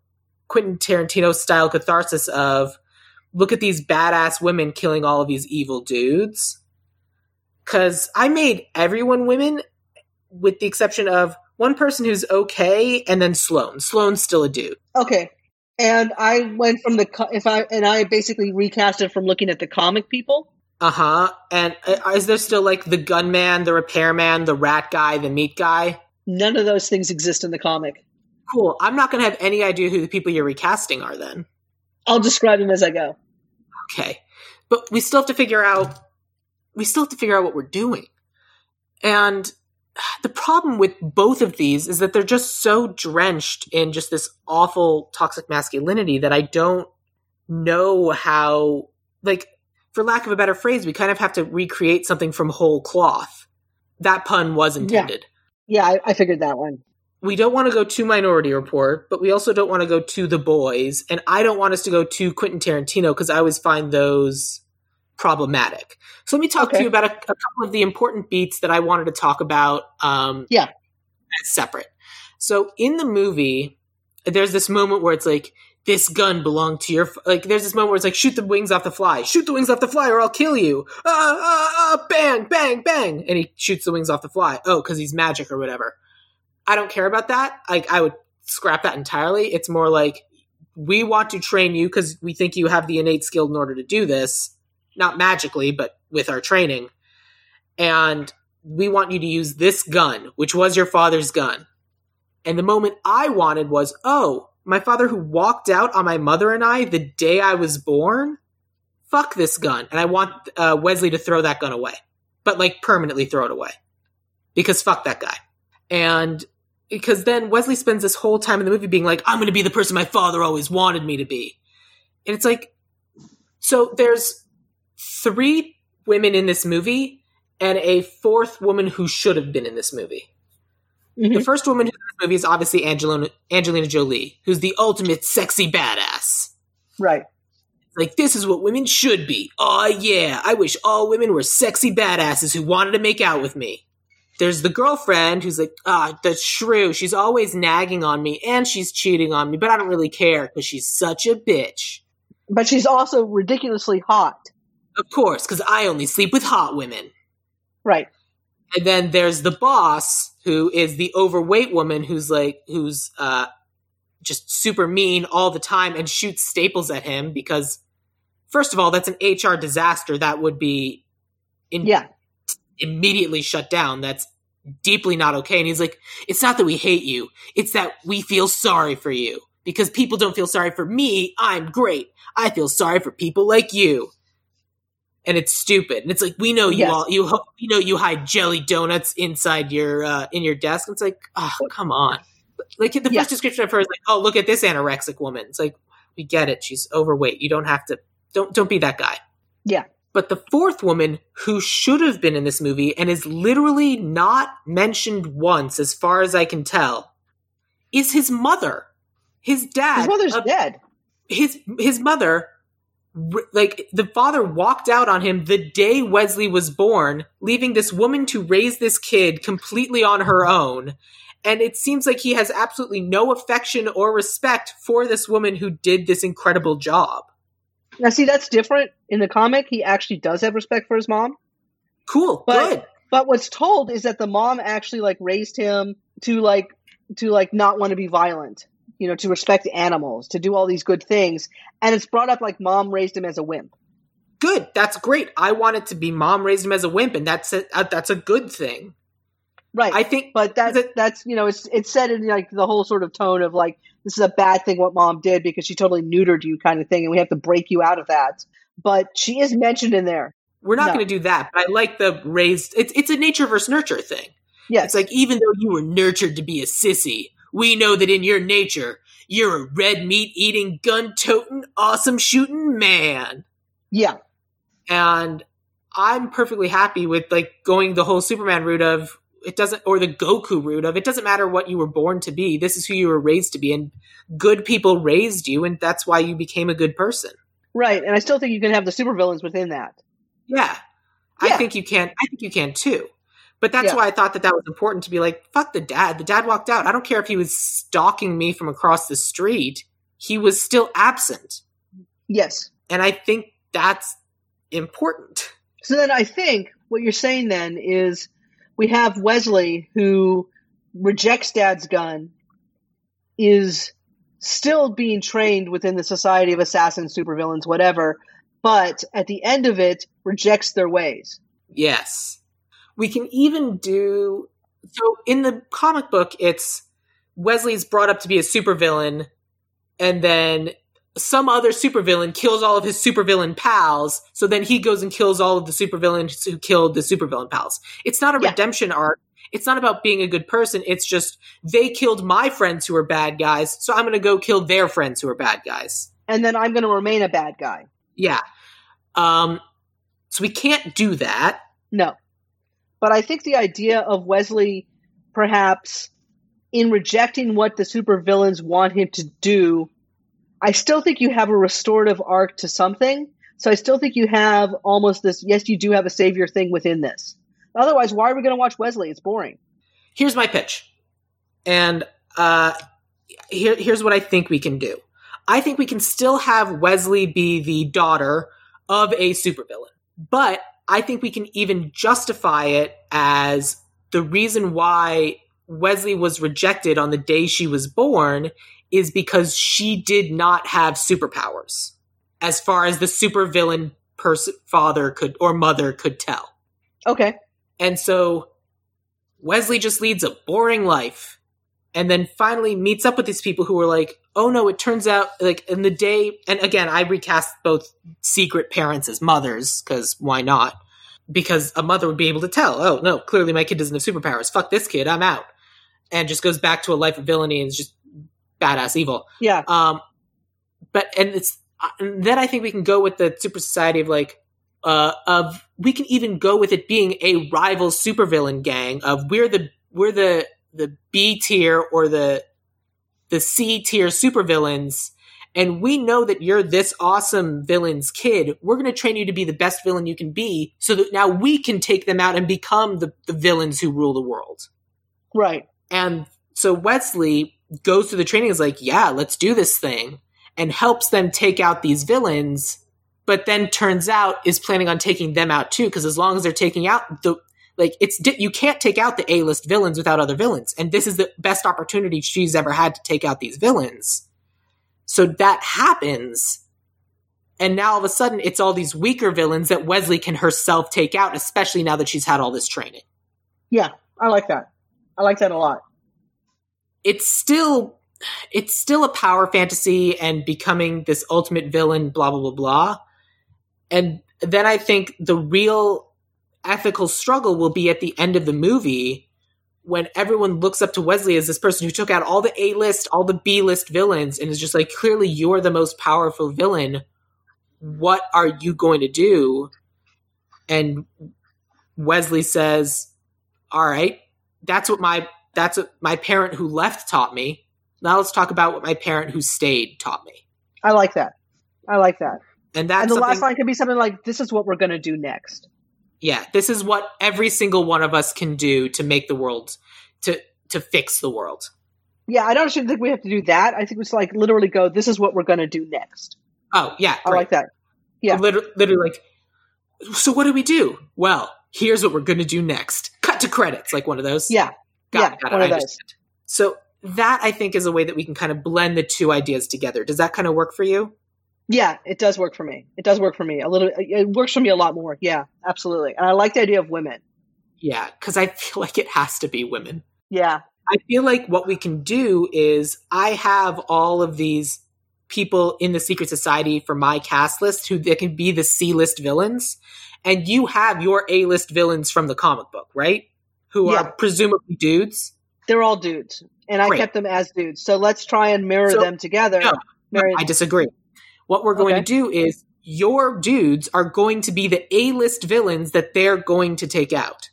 Quentin Tarantino style catharsis of look at these badass women killing all of these evil dudes because I made everyone women, with the exception of one person who's okay, and then Sloan. Sloan's still a dude. Okay, and I went from the if I and I basically recast it from looking at the comic people. Uh huh. And is there still like the gunman, the repairman, the rat guy, the meat guy? None of those things exist in the comic. Cool. I'm not going to have any idea who the people you're recasting are then. I'll describe them as I go. Okay. But we still have to figure out we still have to figure out what we're doing. And the problem with both of these is that they're just so drenched in just this awful toxic masculinity that I don't know how like for lack of a better phrase, we kind of have to recreate something from whole cloth. That pun was intended. Yeah, I, I figured that one. We don't want to go to Minority Report, but we also don't want to go to The Boys, and I don't want us to go to Quentin Tarantino because I always find those problematic. So let me talk to you about a, a couple of the important beats that I wanted to talk about. Um, Yeah. as separate. So in the movie, there's this moment where it's like, this gun belonged to your f-. like. There's this moment where it's like, shoot the wings off the fly, shoot the wings off the fly, or I'll kill you. Ah, ah, ah, bang, bang, bang, and he shoots the wings off the fly. Oh, because he's magic or whatever. I don't care about that. Like, I would scrap that entirely. It's more like we want to train you because we think you have the innate skill in order to do this, not magically, but with our training. And we want you to use this gun, which was your father's gun. And the moment I wanted was, oh, my father who walked out on my mother and I the day I was born? Fuck this gun. And I want uh, Wesley to throw that gun away, but like permanently throw it away. Because fuck that guy. And because then Wesley spends this whole time in the movie being like, I'm going to be the person my father always wanted me to be. And it's like, so there's three women in this movie, and a fourth woman who should have been in this movie. Mhm. The first woman who's in this movie is obviously Angelina, Angelina Jolie, who's the ultimate sexy badass. Right. Like, this is what women should be. Oh, yeah. I wish all women were sexy badasses who wanted to make out with me. There's the girlfriend who's like, ah, the shrew. She's always nagging on me and she's cheating on me, but I don't really care because she's such a bitch. But she's also ridiculously hot. Of course, because I only sleep with hot women. Right. And then there's the boss, who is the overweight woman who's like, who's uh, just super mean all the time and shoots staples at him because, first of all, that's an HR disaster that would be in- Yeah. immediately shut down. That's deeply not okay. And he's like, it's not that we hate you, it's that we feel sorry for you because people don't feel sorry for me. I'm great. I feel sorry for people like you. And it's stupid. And it's like we know you Yes. all you we know you hide jelly donuts inside your uh, in your desk. It's like, oh, come on. Like the Yeah. first description of her is like, oh, look at this anorexic woman. It's like we get it. She's overweight. You don't have to. Don't don't be that guy. Yeah. But the fourth woman who should have been in this movie and is literally not mentioned once, as far as I can tell, is his mother. His dad. His mother's uh, dead. his his mother like the father walked out on him the day Wesley was born, leaving this woman to raise this kid completely on her own. And it seems like he has absolutely no affection or respect for this woman who did this incredible job. Now, see, that's different. In the comic, he actually does have respect for his mom. Cool, But- good. But what's told is that the mom actually like raised him to like to like not want to be violent, you know, to respect animals, to do all these good things. And it's brought up like mom raised him as a wimp. Good. That's great. I want it to be mom raised him as a wimp, and that's a, uh, that's a good thing. Right. I think but that's it- that's you know it's it's said in like the whole sort of tone of like this is a bad thing what mom did because she totally neutered you kind of thing and we have to break you out of that. But she is mentioned in there. we're not No. going to do that. But I like the raised. It's it's a nature versus nurture thing. Yes. It's like even though you were nurtured to be a sissy, we know that in your nature you're a red meat eating, gun toting, awesome shooting man. yeah. And I'm perfectly happy with like going the whole Superman route of it doesn't or the Goku route of it doesn't matter what you were born to be. This is who you were raised to be, and good people raised you, and that's why you became a good person. Right. And I still think you can have the supervillains within that. Yeah. I think you can. I think you can too. But that's Yeah. why I thought that that was important to be like, fuck the dad. The dad walked out. I don't care if he was stalking me from across the street. He was still absent. Yes. And I think that's important. So then I think what you're saying then is we have Wesley who rejects dad's gun, is still being trained within the Society of Assassins, Supervillains, whatever, but at the end of it rejects their ways. Yes. We can even do so in the comic book it's Wesley's brought up to be a supervillain and then some other supervillain kills all of his supervillain pals, so then he goes and kills all of the supervillains who killed the supervillain pals. It's not a Yeah. redemption arc. It's not about being a good person. It's just they killed my friends who are bad guys, so I'm going to go kill their friends who are bad guys. And then I'm going to remain a bad guy. Yeah. Um so we can't do that. No. But I think the idea of Wesley perhaps in rejecting what the supervillains want him to do, I still think you have a restorative arc to something. So I still think you have almost this yes, you do have a savior thing within this. Otherwise, why are we going to watch Wesley? It's boring. here's my pitch and uh here, here's what i think we can do i think we can still have wesley be the daughter of a supervillain but i think we can even justify it as the reason why wesley was rejected on the day she was born is because she did not have superpowers as far as the supervillain person father could or mother could tell Okay. and so Wesley just leads a boring life and then finally meets up with these people who are like, oh no, it turns out like in the day, and again, I recast both secret parents as mothers because why not? Because a mother would be able to tell, oh no, clearly my kid doesn't have superpowers. Fuck this kid, I'm out. And just goes back to a life of villainy and is just badass evil. Yeah. Um, but and it's and then I think we can go with the super society of like uh, of we can even go with it being a rival supervillain gang of we're the we're the the B tier or the the C tier supervillains and we know that you're this awesome villain's kid. We're going to train you to be the best villain you can be so that now we can take them out and become the, the villains who rule the world. Right. And so Wesley goes through the training is like, yeah, let's do this thing and helps them take out these villains, but then turns out is planning on taking them out too. Cause as long as they're taking out the, like it's, you can't take out the A-list villains without other villains. And this is the best opportunity she's ever had to take out these villains. So that happens. And now all of a sudden it's all these weaker villains that Wesley can herself take out, especially now that she's had all this training. Yeah, I like that. I like that a lot. It's still it's still a power fantasy and becoming this ultimate villain, blah blah blah blah. And then I think the real ethical struggle will be at the end of the movie when everyone looks up to Wesley as this person who took out all the A list, all the B list villains, and is just like, clearly you're the most powerful villain. What are you going to do? And Wesley says, All right, that's what my that's what my parent who left taught me. Now let's talk about what my parent who stayed taught me. I like that. I like that. And that's and the last line could be something like, "This is what we're going to do next." Yeah, this is what every single one of us can do to make the world to to fix the world. Yeah, I don't think we have to do that. I think it's like literally go. This is what we're going to do next. Oh yeah, I like that. Yeah, literally, literally, like. So what do we do? Well, here's what we're going to do next. Cut to credits, like one of those. Yeah, got yeah, it, got one it, of those. So that I think is a way that we can kind of blend the two ideas together. Does that kind of work for you? Yeah, it does work for me. It does work for me a little. It works for me a lot more. Yeah, absolutely. And I like the idea of women. Yeah, because I feel like it has to be women. Yeah, I feel like what we can do is I have all of these people in the secret society for my cast list who they can be the C list villains, and you have your A list villains from the comic book, right? Who Yeah. are presumably dudes. they're all dudes, and I kept them as dudes. So let's try and mirror So- them together. No, Mirror- I disagree. What we're going Okay. to do is your dudes are going to be the A list villains that they're going to take out.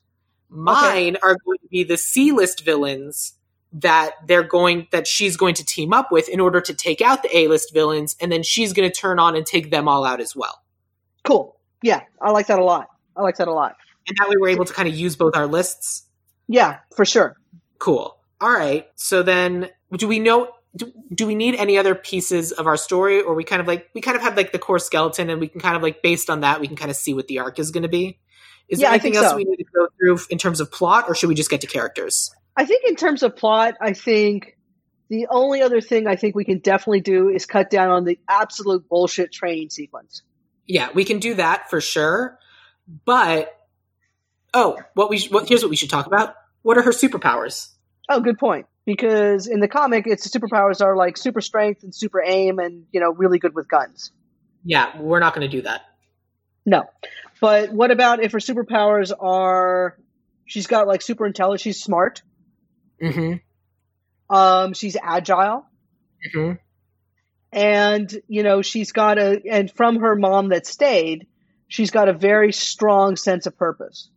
Mine are going to be the C list villains that they're going that she's going to team up with in order to take out the A list villains, and then she's going to turn on and take them all out as well. cool. Yeah, I like that a lot. I like that a lot. And that way we're able to kind of use both our lists. Yeah, for sure. Cool. All right. So then do we know do, do we need any other pieces of our story or we kind of like we kind of have like the core skeleton and we can kind of like based on that we can kind of see what the arc is going to be is Yeah, there anything else so. we need to go through in terms of plot or should we just get to characters I think in terms of plot, I think the only other thing I think we can definitely do is cut down on the absolute bullshit training sequence. yeah we can do that for sure but oh what we sh- what here's what we should talk about what are her superpowers Oh, good point. Because in the comic, its superpowers are like super strength and super aim, and you know, really good with guns. yeah we're not going to do that No, but what about if her superpowers are? She's got like super intelligence. She's smart. mm-hmm Um, she's agile, mm-hmm and you know, she's got a. And from her mom that stayed, she's got a very strong sense of purpose.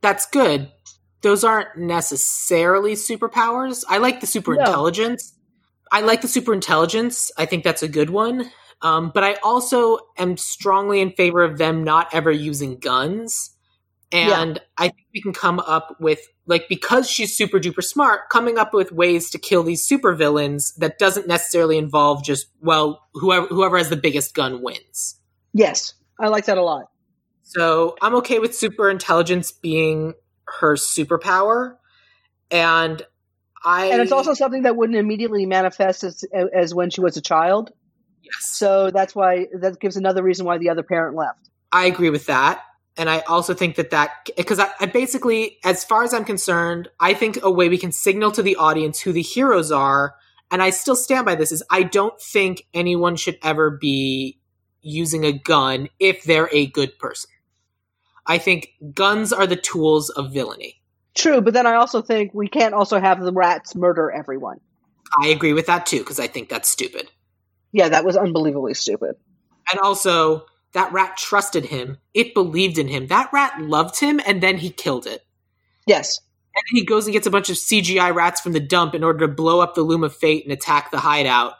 that's good. Those aren't necessarily superpowers. I like the super No. intelligence. I like the super intelligence. I think that's a good one. Um, but I also am strongly in favor of them not ever using guns. And I think we can come up with, like, because she's super duper smart, coming up with ways to kill these super villains that doesn't necessarily involve just, well, whoever, whoever has the biggest gun wins. Yes, I like that a lot. So I'm okay with super intelligence being her superpower, and I And it's also something that wouldn't immediately manifest as, as when she was a child. yes, So that's why that gives another reason why the other parent left. I agree with that, and I also think that that because I, I basically, as far as I'm concerned, I think a way we can signal to the audience who the heroes are, and I still stand by this is I don't think anyone should ever be using a gun if they're a good person. I think guns are the tools of villainy. True, but then I also think we can't also have the rats murder everyone. I agree with that too because I think that's stupid. Yeah, that was unbelievably stupid. and also that rat trusted him. It believed in him. That rat loved him, and then he killed it. Yes. And then he goes and gets a bunch of CGI rats from the dump in order to blow up the Loom of Fate and attack the hideout.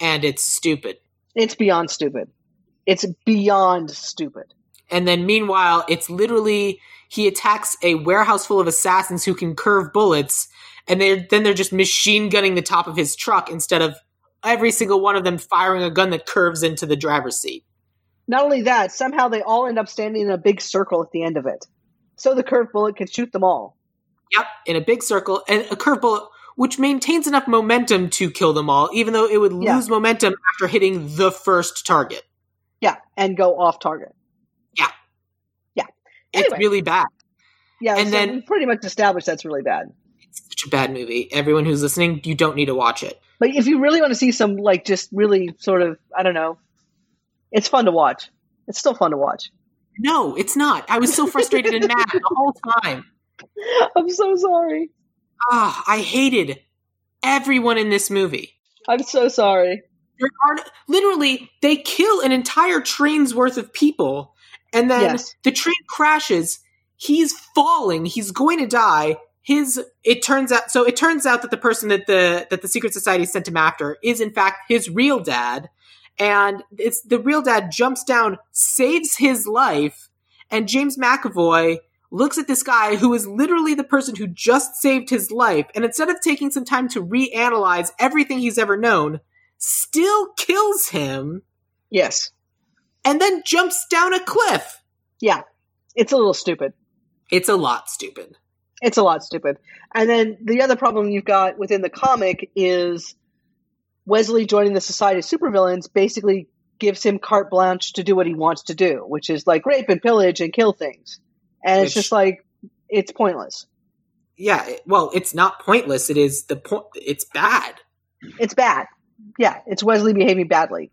And it's stupid. It's beyond stupid. It's beyond stupid. And then meanwhile, it's literally he attacks a warehouse full of assassins who can curve bullets, and they're then they're just machine gunning the top of his truck instead of every single one of them firing a gun that curves into the driver's seat. Not only that, somehow they all end up standing in a big circle at the end of it. So the curved bullet can shoot them all. Yep, in a big circle, and a curve bullet which maintains enough momentum to kill them all, even though it would Yeah. lose momentum after hitting the first target. Yeah, and go off target. It's Anyway. It's really bad. Yeah, And so then- we pretty much established that's really bad. It's such a bad movie. Everyone who's listening, you don't need to watch it. But if you really want to see some, like, just really sort of, I don't know, it's fun to watch. It's still fun to watch. No, it's not. I was so frustrated and mad the whole time. I'm so sorry. Ah, I hated everyone in this movie. I'm so sorry. There are literally they kill an entire train's worth of people, and then Yes. the train crashes. He's falling. He's going to die. His it turns out so it turns out that the person that the that the secret society sent him after is in fact his real dad, and it's the real dad jumps down, saves his life, and James McAvoy looks at this guy who is literally the person who just saved his life, and instead of taking some time to reanalyze everything he's ever known, still kills him Yes. And then jumps down a cliff. Yeah. It's a little stupid. It's a lot stupid. It's a lot stupid. And then the other problem you've got within the comic is Wesley joining the Society of Supervillains basically gives him carte blanche to do what he wants to do, which is like rape and pillage and kill things. And it's just like, it's pointless. Yeah, well, it's not pointless. It is the point. It's bad. It's bad. Yeah, it's Wesley behaving badly.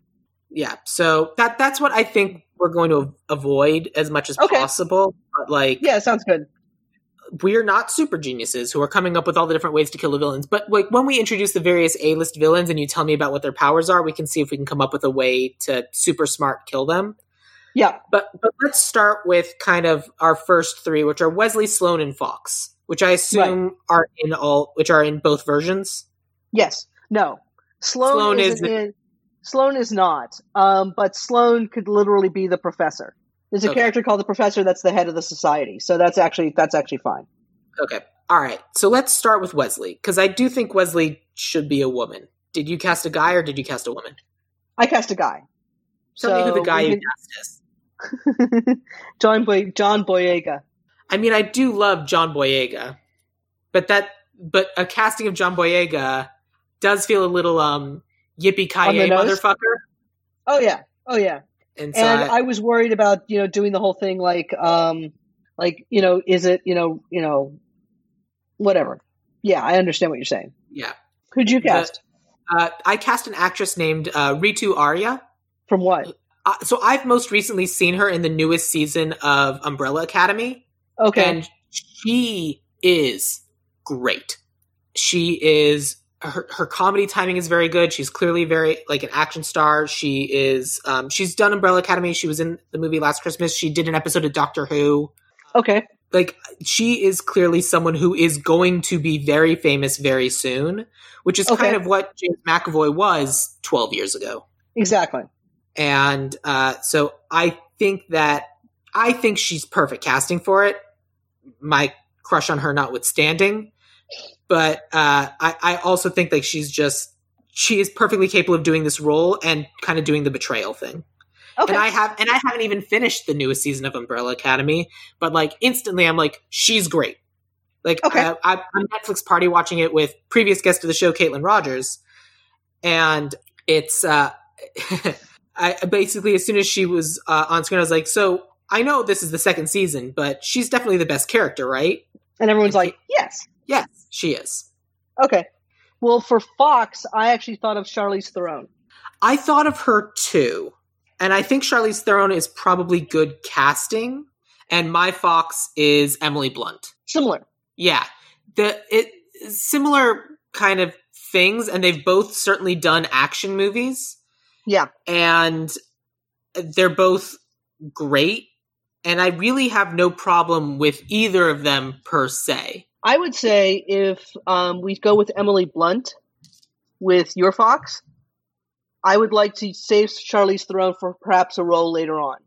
Yeah, so that that's what I think we're going to avoid as much as Okay. possible. But like, Yeah, sounds good. we're not super geniuses who are coming up with all the different ways to kill the villains. But like when we introduce the various A-list villains and you tell me about what their powers are, we can see if we can come up with a way to super smart kill them. Yeah. But but let's start with kind of our first three, which are Wesley, Sloan, and Fox, which I assume are in all, which are in both versions. Yes. No. Sloan, Sloan isn't is- in. Sloan is not. Um, but Sloan could literally be the professor. There's a Okay. character called the professor that's the head of the society. So that's actually that's actually fine. Okay, all right. So let's start with Wesley because I do think Wesley should be a woman. Did you cast a guy or did you cast a woman? I cast a guy. Tell me who the guy you can- cast is. John Boy John Boyega. I mean, I do love John Boyega, but that but a casting of John Boyega does feel a little um yippee ki the nose? motherfucker. Oh yeah. Oh yeah. And And I, was worried about, you know, doing the whole thing like um like, you know, is it, you know, you know whatever. Yeah, I understand what you're saying. yeah, Who'd you The- cast? uh, I cast an actress named uh, Ritu Arya. From what? Uh, so I've most recently seen her in the newest season of Umbrella Academy. Okay. and she is great. She is her her comedy timing is very good. She's clearly very like an action star. She is um she's done Umbrella Academy. She was in the movie Last Christmas. She did an episode of Doctor Who. okay. Like she is clearly someone who is going to be very famous very soon, which is Okay. kind of what James McAvoy was 12 years ago. Exactly. And uh, so I think that I think she's perfect casting for it. My crush on her notwithstanding, but uh, I, I also think like she's just she is perfectly capable of doing this role and kind of doing the betrayal thing. Okay. And I have and I haven't even finished the newest season of Umbrella Academy, but like instantly I'm like she's great. Like Okay. I, I, I'm Netflix party watching it with previous guest of the show, Caitlin Rogers, and it's uh, I basically as soon as she was uh, on screen, I was like, so I know this is the second season, but she's definitely the best character, right? and everyone's like, yes. Yes, she is. Okay. Well, for Fox, I actually thought of Charlize Theron. I thought of her too, and I think Charlize Theron is probably good casting, and my Fox is Emily Blunt. Similar. Yeah, the it similar kind of things, and they've both certainly done action movies, Yeah. and they're both great, and I really have no problem with either of them per se. I would say if um, we go with Emily Blunt with Your Fox, I would like to save Charlize Theron for perhaps a role later on.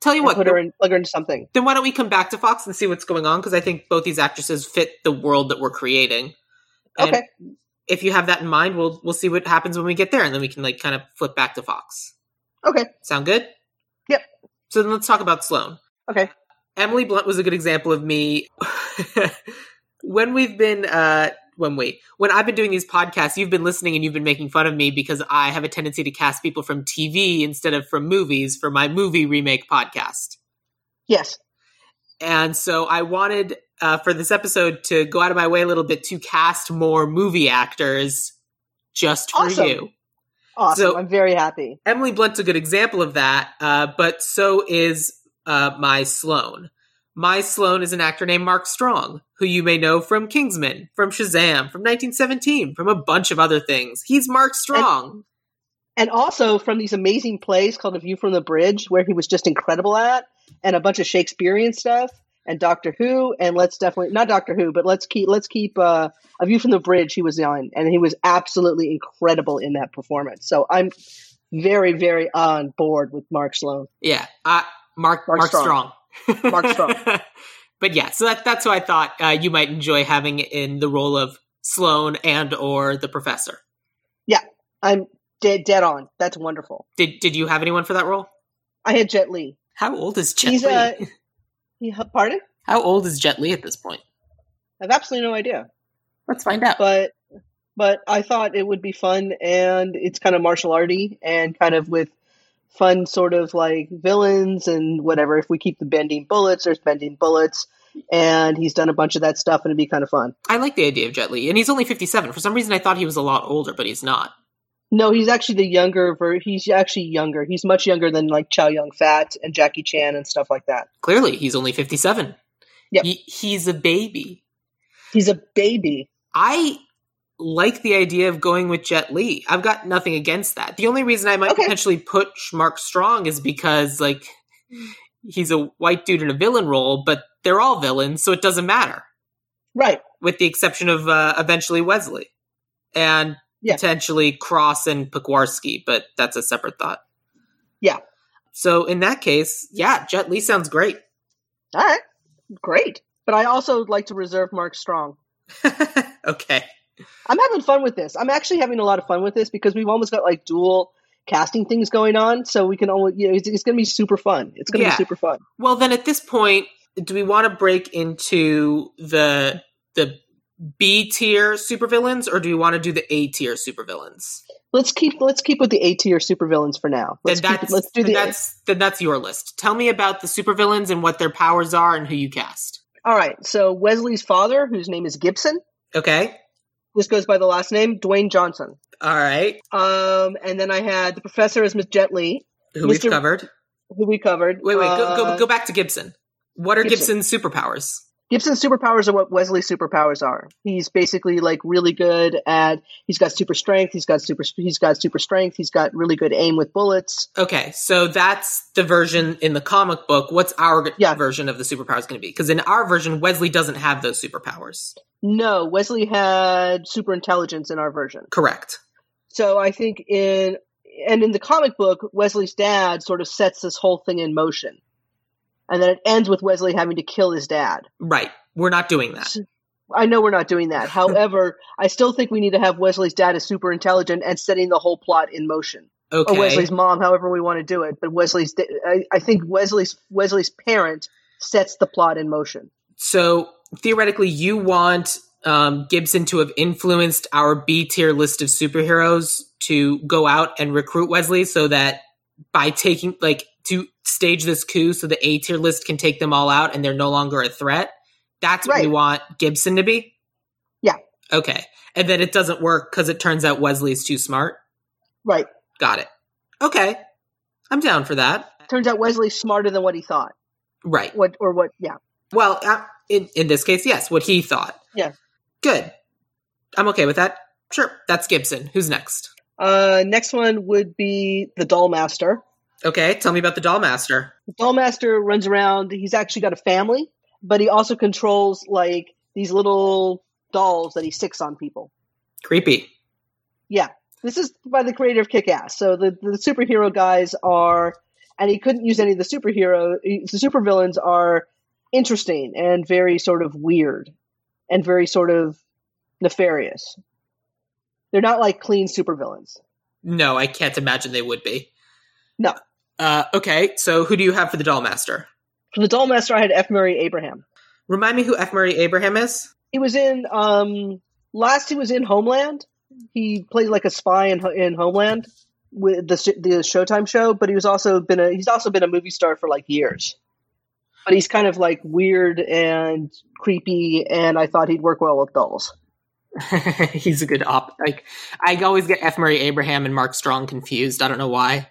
Tell you what, put her in, plug her into something. then why don't we come back to Fox and see what's going on? Because I think both these actresses fit the world that we're creating. And Okay. if you have that in mind, we'll we'll see what happens when we get there, and then we can like kind of flip back to Fox. Okay. Sound good? Yep. So then let's talk about Sloan. Okay. Emily Blunt was a good example of me. when we've been, uh, when wait, when I've been doing these podcasts, you've been listening and you've been making fun of me because I have a tendency to cast people from TV instead of from movies for my movie remake podcast. Yes. And so I wanted uh, for this episode to go out of my way a little bit to cast more movie actors just for Awesome. you. Awesome. So- I'm very happy. Emily Blunt's a good example of that, uh, but so is uh, my Sloan. My Sloan is an actor named Mark Strong, who you may know from Kingsman, from Shazam, from 1917, from a bunch of other things. He's Mark Strong. And also from these amazing plays called A View from the Bridge, where he was just incredible at, and a bunch of Shakespearean stuff, and Doctor Who, and let's definitely not Doctor Who, but let's keep let's keep uh, A View from the Bridge. He was on, and he was absolutely incredible in that performance. So I'm very very on board with Mark Sloan. yeah, uh, Mark Mark, Mark Strong. Strong. Mark Strong. but yeah, so that, that's who I thought uh, you might enjoy having in the role of Sloan and or the Professor. Yeah, I'm dead dead on. That's wonderful. Did did you have anyone for that role? I had Jet Li. How old is Jet He's Li? uh, he, pardon? How old is Jet Li at this point? I have absolutely no idea. Let's find out. but but I thought it would be fun, and it's kind of martial arty and kind of with fun sort of like villains and whatever. If we keep the bending bullets, there's bending bullets, and he's done a bunch of that stuff, and it'd be kind of fun. I like the idea of Jet Li, and he's only fifty-seven. For some reason, I thought he was a lot older, but he's not. No, he's actually the younger. Ver- he's actually younger. He's much younger than like Chow Yun Fat and Jackie Chan and stuff like that. Clearly, he's only fifty-seven. Yeah, He, he's a baby. He's a baby. I like the idea of going with Jet Li. I've got nothing against that. The only reason I might Okay. potentially put Mark Strong is because, like, he's a white dude in a villain role, but they're all villains, so it doesn't matter, Right. with the exception of uh, eventually Wesley and Yeah. potentially Cross and Pekwarsky, but that's a separate thought. Yeah. So in that case, yeah, Jet Li sounds great. All right. Great. But I also like to reserve Mark Strong. okay. I'm having fun with this. I'm actually having a lot of fun with this because we've almost got like dual casting things going on, so we can almost you know it's, it's going to be super fun. It's going to Yeah. be super fun. Well, then at this point, do we want to break into the the B tier supervillains, or do we want to do the A tier supervillains? Let's keep let's keep with the A tier supervillains for now. Let's then keep, let's do then the that's then that's your list. Tell me about the supervillains and what their powers are and who you cast. all right. So Wesley's father, whose name is Gibson, Okay. This goes by the last name Dwayne Johnson. All right. Um, and then I had the professor as Miss Jet Li, Who we've covered. who we covered. Wait, wait. go, Uh, go go back to Gibson. What are Gibson. Gibson's superpowers? Gibson's superpowers are what Wesley's superpowers are. He's basically like really good at. He's got super strength. He's got super. He's got super strength. He's got really good aim with bullets. Okay, so that's the version in the comic book. What's our Yeah. version of the superpowers going to be? Because in our version, Wesley doesn't have those superpowers. No, Wesley had super intelligence in our version. Correct. So I think in and in the comic book, Wesley's dad sort of sets this whole thing in motion, and then it ends with Wesley having to kill his dad. Right. We're not doing that. I know we're not doing that. However, I still think we need to have Wesley's dad as super intelligent and setting the whole plot in motion. Okay. or Wesley's mom, however we want to do it. But Wesley's, I, I think Wesley's Wesley's parent sets the plot in motion. So theoretically, you want um, Gibson to have influenced our B tier list of superheroes to go out and recruit Wesley, so that by taking like to stage this coup, so the A tier list can take them all out and they're no longer a threat. That's what we want Gibson to be. Yeah. Okay, and then it doesn't work because it turns out Wesley's too smart. Right. Got it. Okay, I'm down for that. Turns out Wesley's smarter than what he thought. Right. What or what? Yeah. Well, uh, in in this case, yes, what he thought. Yeah. Good. I'm okay with that. Sure. That's Gibson. Who's next? Uh, next one would be the Doll Master. Okay, tell me about the Doll Master. The Dollmaster runs around. He's actually got a family, but he also controls like these little dolls that he sticks on people. Creepy. Yeah, this is by the creator of Kick Ass. So the the superhero guys are, and he couldn't use any of the superhero. The supervillains are interesting and very sort of weird, and very sort of nefarious. They're not like clean supervillains. No, I can't imagine they would be. No. Uh, okay, so who do you have for the Dollmaster? For the Dollmaster, I had F. Murray Abraham. Remind me who F. Murray Abraham is? He was in um last. He was in Homeland. He played like a spy in in Homeland with the the Showtime show. But he was also been a he's also been a movie star for like years. But he's kind of like weird and creepy, and I thought he'd work well with dolls. he's a good op. Like I always get F. Murray Abraham and Mark Strong confused. I don't know why.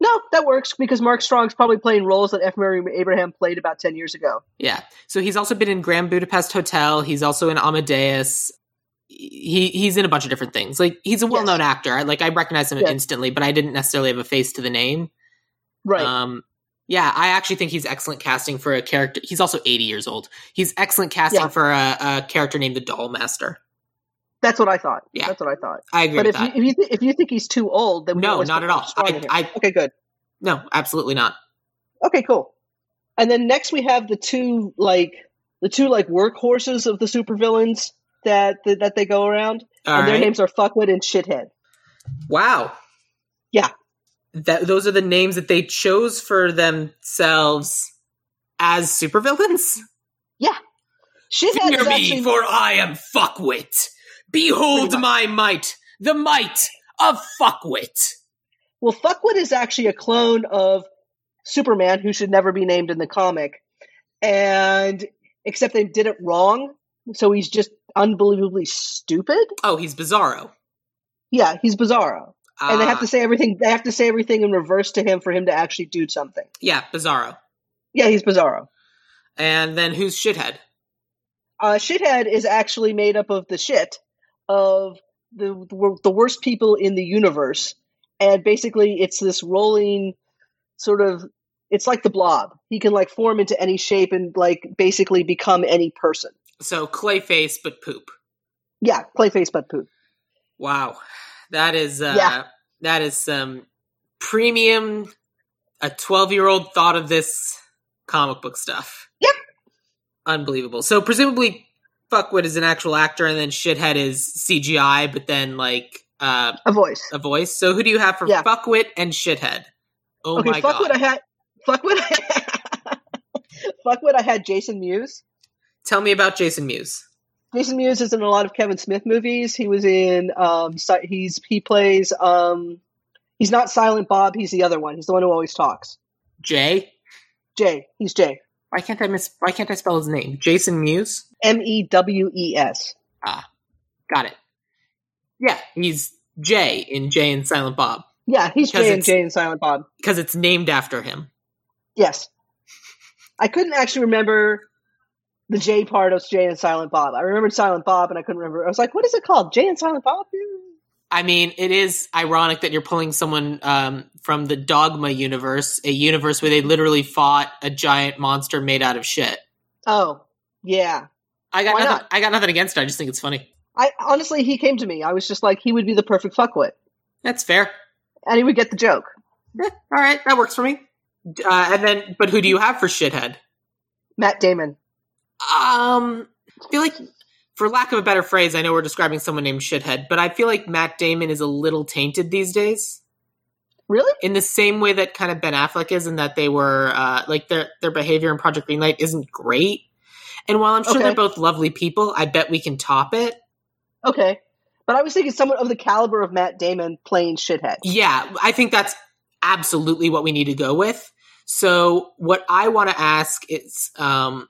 No, that works because Mark Strong's probably playing roles that F. Murray Abraham played about ten years ago. Yeah. So he's also been in Grand Budapest Hotel. He's also in Amadeus. He he's in a bunch of different things. Like he's a well known yes. actor. I, like I recognize him yes. instantly, but I didn't necessarily have a face to the name. Right. Um. Yeah, I actually think he's excellent casting for a character. He's also 80 years old. He's excellent casting yeah. for a, a character named the Dollmaster. That's what I thought. Yeah, that's what I thought. I agree. But if that. you, if you th- if you think he's too old, then no, not at all. I, I, okay, good. No, absolutely not. Okay, cool. And then next we have the two like the two like workhorses of the supervillains that that, that they go around, all and right. their names are Fuckwit and Shithead. Wow. Yeah. That those are the names that they chose for themselves as supervillains. Yeah. Shithead Fear me, actually... for I am Fuckwit. Behold my might, the might of Fuckwit. Well, Fuckwit is actually a clone of Superman, who should never be named in the comic, and except they did it wrong, so he's just unbelievably stupid. Oh, he's Bizarro. Yeah, he's Bizarro, and they have to say everything. They have to say everything in reverse to him for him to actually do something. Yeah, Bizarro. Yeah, he's Bizarro. And then who's Shithead? Uh, shithead is actually made up of the shit of the the worst people in the universe, and basically it's this rolling sort of. It's like the blob. He can like form into any shape and like basically become any person. So Clayface, but poop. Yeah, Clayface, but poop. Wow, that is uh, yeah. that is some premium. A twelve-year-old thought of this comic book stuff. Yep. Unbelievable. So presumably Fuckwit is an actual actor and then Shithead is CGI, but then like uh, a voice. A voice. So who do you have for yeah. Fuckwit and Shithead? Oh okay, my Fuckwit god. I had Fuckwit Fuckwit I had Jason Mewes. Tell me about Jason Mewes. Jason Mewes is in a lot of Kevin Smith movies. He was in um he's he plays um he's not Silent Bob, he's the other one. He's the one who always talks. Jay? Jay. He's Jay. Why can't I miss? Why can't I spell his name? Jason Mewes. M e w e s. Ah, got it. Yeah, he's Jay in Jay and Silent Bob. Yeah, he's Jay and Jay and Silent Bob because it's named after him. Yes, I couldn't actually remember the J part of Jay and Silent Bob. I remembered Silent Bob, and I couldn't remember. I was like, "What is it called? Jay and Silent Bob?" I mean, it is ironic that you're pulling someone um, from the Dogma universe, a universe where they literally fought a giant monster made out of shit. Oh, yeah. I got Why nothing. not? I got nothing against it. I just think it's funny. I honestly, he came to me. I was just like, he would be the perfect fuckwit, That's fair. and he would get the joke. Yeah, all right, that works for me. Uh, and then, but who do you have for shithead? Matt Damon. Um, I feel like, for lack of a better phrase, I know we're describing someone named shithead, but I feel like Matt Damon is a little tainted these days. Really? in the same way that kind of Ben Affleck is, in that they were uh, like their their behavior in Project Greenlight isn't great. And while I'm sure Okay. they're both lovely people, I bet we can top it. Okay. But I was thinking someone of the caliber of Matt Damon playing shithead. Yeah, I think that's absolutely what we need to go with. So, what I want to ask is, um,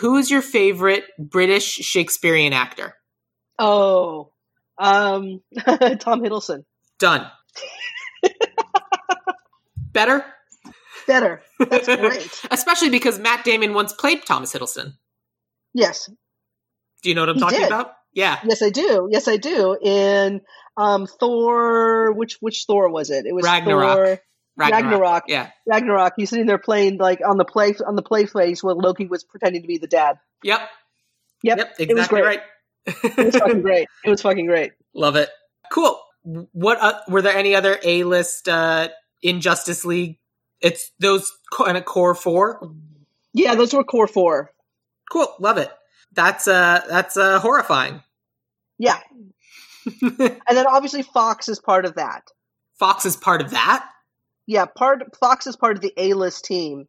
who is your favorite British Shakespearean actor? Oh, um, Tom Hiddleston. Done. Better, Better. That's great. especially because Matt Damon once played Thomas Hiddleston. yes. Do you know what I'm He talking did. about? Yeah, Yes, I do. Yes, I do. In um, Thor, which which Thor was it? It was Ragnarok. Thor. Ragnarok. Yeah. Ragnarok. He's sitting there playing like on the play on the play face while Loki was pretending to be the dad. Yep. Yep. Yep. It was great. right. It was fucking great. It was fucking great. Love it. Cool. What uh, were there any other A list uh, in Justice League? It's those kind of core four. Yeah, those were core four. Cool. Love it. That's uh that's uh horrifying. Yeah, and then obviously Fox is part of that. Fox is part of that. Yeah, part Fox is part of the A list team.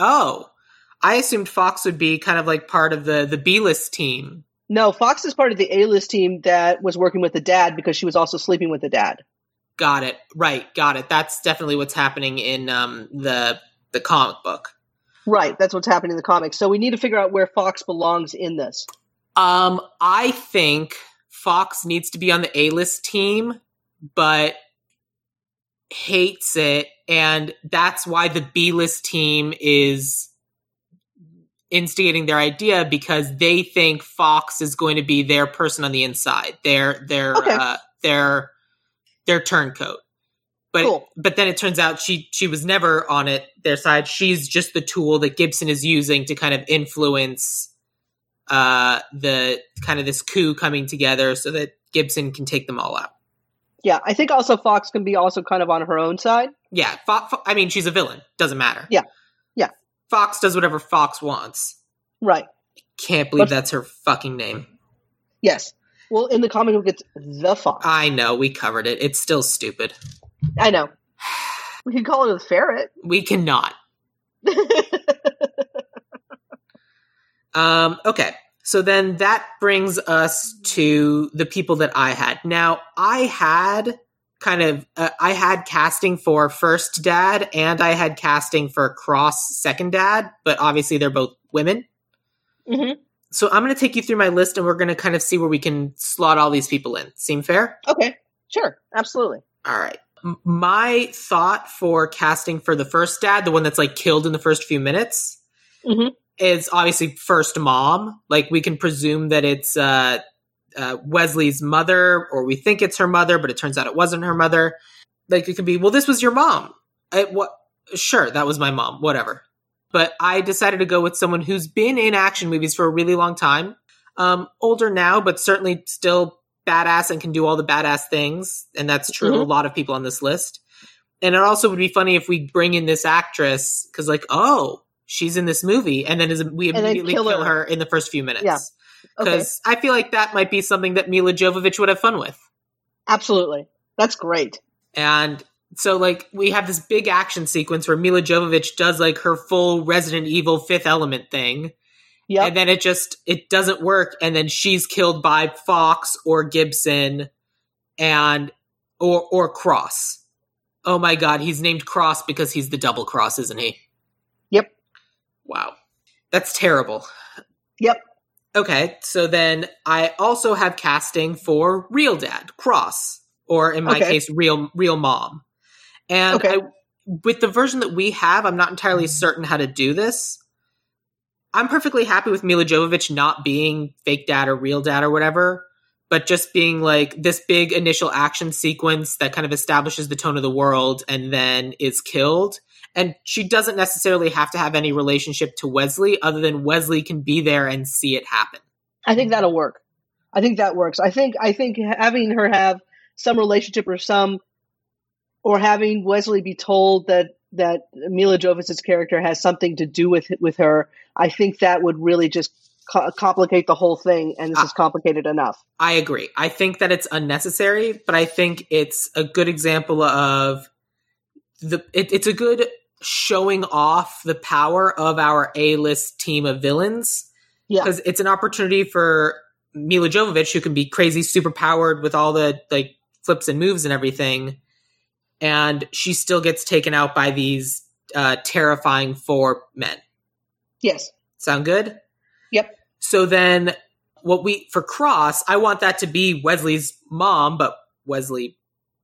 Oh, I assumed Fox would be kind of like part of the the B list team. No, Fox is part of the A list team that was working with the dad because she was also sleeping with the dad. Got it. Right. Got it. That's definitely what's happening in um the the comic book. Right, that's what's happening in the comics. So we need to figure out where Fox belongs in this. Um, I think Fox needs to be on the A list team, but hates it, and that's why the B list team is instigating their idea because they think Fox is going to be their person on the inside, their their Okay. uh, their their turncoat. But Cool. but then it turns out she she was never on it their side. She's just the tool that Gibson is using to kind of influence uh the kind of this coup coming together so that Gibson can take them all out. Yeah, I think also Fox can be also kind of on her own side. Yeah, Fo- Fo- I mean she's a villain. Doesn't matter. Yeah. Yeah. Fox does whatever Fox wants. Right. Can't believe But- that's her fucking name. Yes. Well, in the comic book, it's the Fox. I know we covered it. It's still stupid. I know. We can call it a ferret. We cannot. Um, okay. So then that brings us to the people that I had. Now, I had kind of uh, I had casting for first dad and I had casting for cross second dad, but obviously they're both women. hmm So I'm going to take you through my list and we're going to kind of see where we can slot all these people in. Seem fair? Okay. Sure. Absolutely. All right. My thought for casting for the first dad, the one that's like killed in the first few minutes, Mhm. Is obviously first mom. Like we can presume that it's uh, uh, Wesley's mother, or we think it's her mother, but it turns out it wasn't her mother. Like it could be, well, this was your mom. I, what? Sure, that was my mom. Whatever. But I decided to go with someone who's been in action movies for a really long time. Um, older now, but certainly still badass and can do all the badass things. And that's true of a lot of people on this list. And it also would be funny if we bring in this actress because, like, oh, she's in this movie, and then is, we immediately kill kill, her. her. in the first few minutes. Yeah. Okay. Because I feel like that might be something that Milla Jovovich would have fun with. Absolutely. That's great. And so, like, we have this big action sequence where Milla Jovovich does like her full Resident Evil Fifth Element thing, Yep. and then it just it doesn't work, and then she's killed by Fox or Gibson, and or or Cross. Oh my God, he's named Cross because he's the double cross, isn't he? Wow, that's terrible. Yep. Okay, so then I also have casting for real dad, Cross, or in my Okay. case, real real mom. And Okay. I, with the version that we have, I'm not entirely certain how to do this. I'm perfectly happy with Milla Jovovich not being fake dad or real dad or whatever, but just being like this big initial action sequence that kind of establishes the tone of the world and then is killed. And she doesn't necessarily have to have any relationship to Wesley other than Wesley can be there and see it happen. I think that'll work. I think that works. I think I think having her have some relationship or some or having Wesley be told that that Milla Jovovich's character has something to do with with her, I think that would really just co- complicate the whole thing, and this Ah. is complicated enough. I agree. I think that it's unnecessary, but I think it's a good example of the. It, it's a good showing off the power of our A list team of villains Yeah, because it's an opportunity for Milla Jovovich, who can be crazy, super powered with all the like flips and moves and everything, and she still gets taken out by these uh, terrifying four men. yes, Sound good? Yep. So then what we for Cross, I want that to be Wesley's mom, but Wesley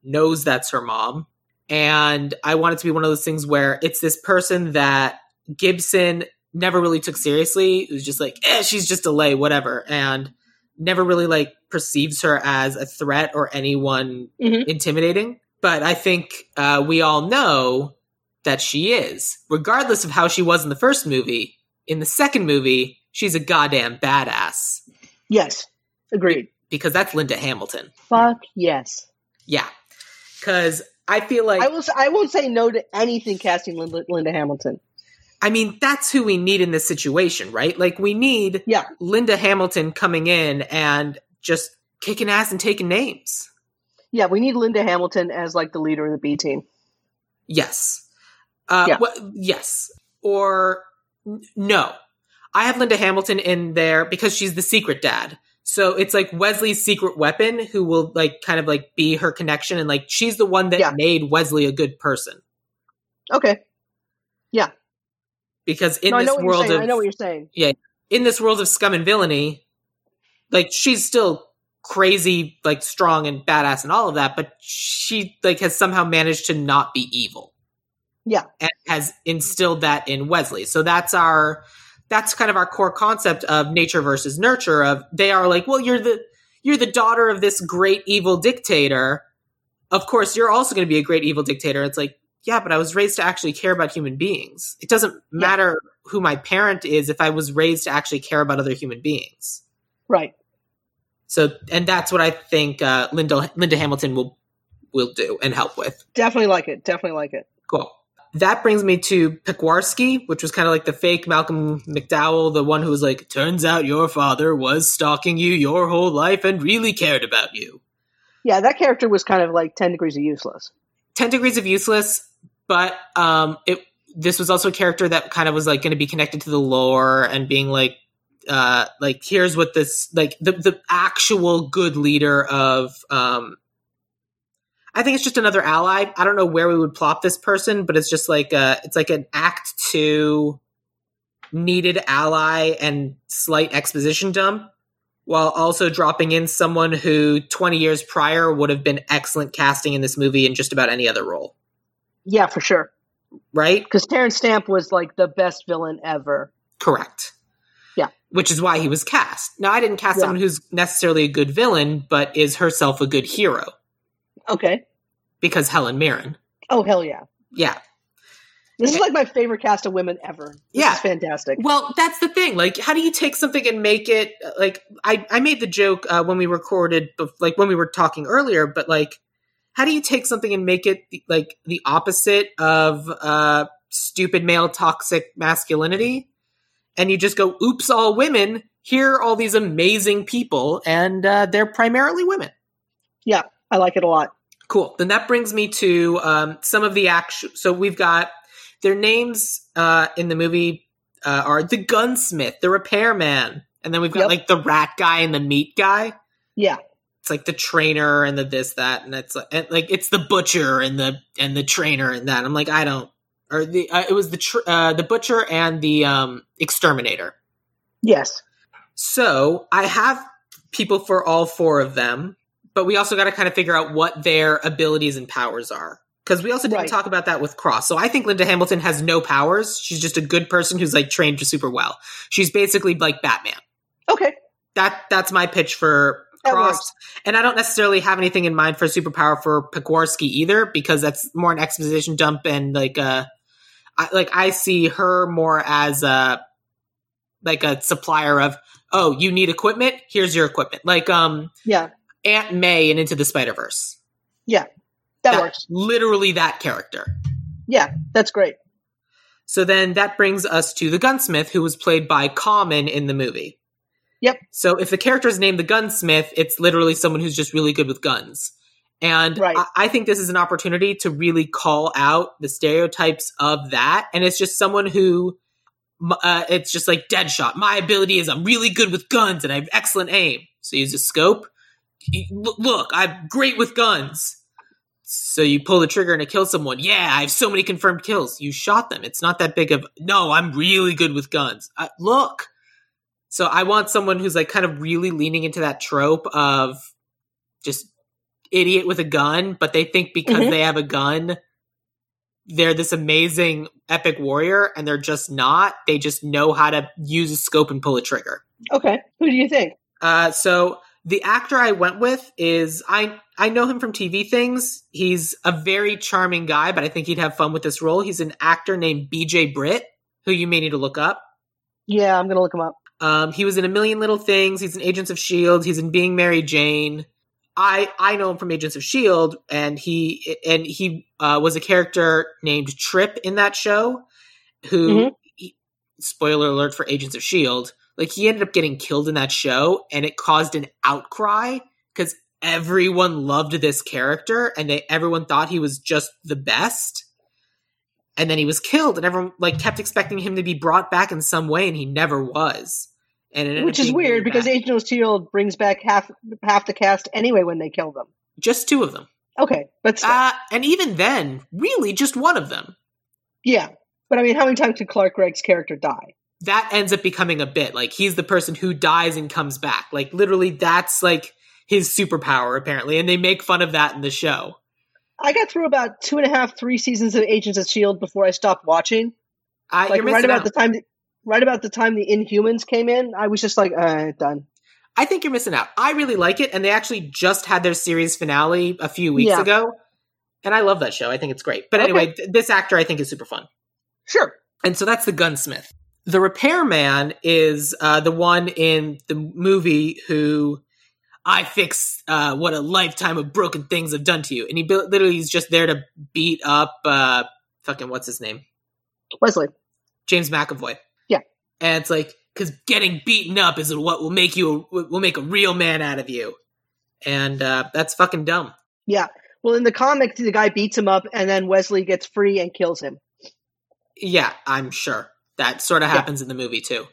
knows that's her mom. And I want it to be one of those things where it's this person that Gibson never really took seriously. It was just like, eh, she's just a lay, whatever. And never really like perceives her as a threat or anyone Mhm. intimidating. But I think uh, we all know that she is. Regardless of how she was in the first movie, in the second movie, she's a goddamn badass. Yes, agreed. Because that's Linda Hamilton. Fuck yes. Yeah. Because I feel like I will. I won't say no to anything casting Linda, Linda Hamilton. I mean, that's who we need in this situation, right? Like, we need Yeah. Linda Hamilton coming in and just kicking ass and taking names. Yeah, we need Linda Hamilton as like the leader of the B team. Yes. Uh, Yeah. wh- yes. Or n- no. I have Linda Hamilton in there because she's the secret dad. So it's like Wesley's secret weapon who will like kind of like be her connection and like she's the one that Yeah. made Wesley a good person. Okay. Yeah. Because in no, this know what you're world of I know what you're saying. Yeah. in this world of scum and villainy, like she's still crazy, like strong and badass and all of that, but she like has somehow managed to not be evil. Yeah. And has instilled that in Wesley. So that's our that's kind of our core concept of nature versus nurture of they are like, well, you're the you're the daughter of this great evil dictator. Of course, you're also going to be a great evil dictator. It's like, yeah, but I was raised to actually care about human beings. It doesn't matter who my parent is if I was raised to actually care about other human beings. Right. So, and that's what I think uh, Linda Linda Hamilton will will do and help with. Definitely like it. Definitely like it. Cool. That brings me to Pekwarsky, which was kind of like the fake Malcolm McDowell, the one who was like, "Turns out your father was stalking you your whole life and really cared about you." Yeah, that character was kind of like ten degrees of useless. 10 degrees of useless but um it this was also a character that kind of was like going to be connected to the lore and being like uh like here's what this like the the actual good leader of um I think it's just another ally. I don't know where we would plop this person, but it's just like uh it's like an act 2 needed ally and slight exposition dump while also dropping in someone who 20 years prior would have been excellent casting in this movie in just about any other role, Yeah, for sure. right? Because Terence Stamp was like the best villain ever. Correct. Yeah. Which is why he was cast. Now, I didn't cast Yeah. someone who's necessarily a good villain, but is herself a good hero Okay. because Helen Mirren. Oh hell yeah! Yeah. This is like my favorite cast of women ever. This Yeah. is fantastic. Well, that's the thing. Like, how do you take something and make it like? I I made the joke uh, when we recorded, like when we were talking earlier. But like, how do you take something and make it like the opposite of uh, stupid male toxic masculinity? And you just go, "Oops, all women." Here are all these amazing people, and uh, they're primarily women. I like it a lot. Cool. Then that brings me to um, some of the action. So we've got their names uh, in the movie uh, are the gunsmith, the repairman, and then we've got Yep. like the rat guy and the meat guy. Yeah. It's like the trainer and the this that, and it's like, and, like it's the butcher and the and the trainer and that. I'm like I don't. Or the uh, it was the tr- uh, the butcher and the um, exterminator. Yes. So I have people for all four of them, but we also got to kind of figure out what their abilities and powers are. Because we also didn't Right. talk about that with Cross. So I think Linda Hamilton has no powers. She's just a good person who's like trained super well. She's basically like Batman. Okay. That that's my pitch for That Cross. works. And I don't necessarily have anything in mind for a superpower for Pekorski either, because that's more an exposition dump and like uh I, like I see her more as a like a supplier of oh you need equipment here's your equipment like um Yeah. Aunt May and Into the Spider Verse Yeah, That, works. literally that character. Yeah. That's great. So then that brings us to the gunsmith, who was played by Common in the movie. Yep. So if the character is named the gunsmith, it's literally someone who's just really good with guns. And Right. I, I think this is an opportunity to really call out the stereotypes of that. And it's just someone who, uh, it's just like Deadshot. My ability is I'm really good with guns and I have excellent aim. So use a scope. Look, I'm great with guns. So you pull the trigger and it kills someone. Yeah, I have so many confirmed kills. You shot them. It's not that big of. No, I'm really good with guns. Uh, look. So I want someone who's like kind of really leaning into that trope of just idiot with a gun, but they think because Mhm. they have a gun, they're this amazing epic warrior, and they're just not. They just know how to use a scope and pull a trigger. Okay. Who do you think? Uh, so The actor I went with is I I know him from TV things. He's a very charming guy, but I think he'd have fun with this role. He's an actor named BJ Britt, who you may need to look up. Yeah, I'm gonna look him up. Um, he was in a million little things. He's in Agents of Shield. He's in Being Mary Jane. I I know him from Agents of Shield, and he and he uh, was a character named Trip in that show. Who, Mhm. he- spoiler alert for Agents of Shield, like he ended up getting killed in that show, and it caused an outcry because everyone loved this character, and they everyone thought he was just the best. And then he was killed, and everyone like kept expecting him to be brought back in some way, and he never was. And Which is weird because. Agent of Shield brings back half half the cast anyway when they kill them. just two of them. Okay, but Uh, and even then, really just one of them. yeah. But I mean, how many times did Clark Gregg's character die? That ends up becoming a bit like he's the person who dies and comes back. Like literally, that's like his superpower apparently, and they make fun of that in the show. I got through about two and a half, three seasons of Agents of Shield before I stopped watching. Uh, Like you're right about out. the time, right about the time the Inhumans came in, I was just like, uh, done. I think you're missing out. I really like it, and they actually just had their series finale a few weeks Yeah. ago, and I love that show. I think it's great. But Okay. anyway, th- this actor I think is super fun. Sure. And so that's the gunsmith. The repairman is uh, the one in the movie who I fix uh, what a lifetime of broken things have done to you. And he bi- literally is just there to beat up uh, fucking what's his name? Wesley. James McAvoy. Yeah. And it's like, because getting beaten up is what will make you, will make a real man out of you. And uh, that's fucking dumb. Yeah. Well, in the comic, the guy beats him up, and then Wesley gets free and kills him. Yeah, I'm sure that sort of Yeah. happens in the movie too.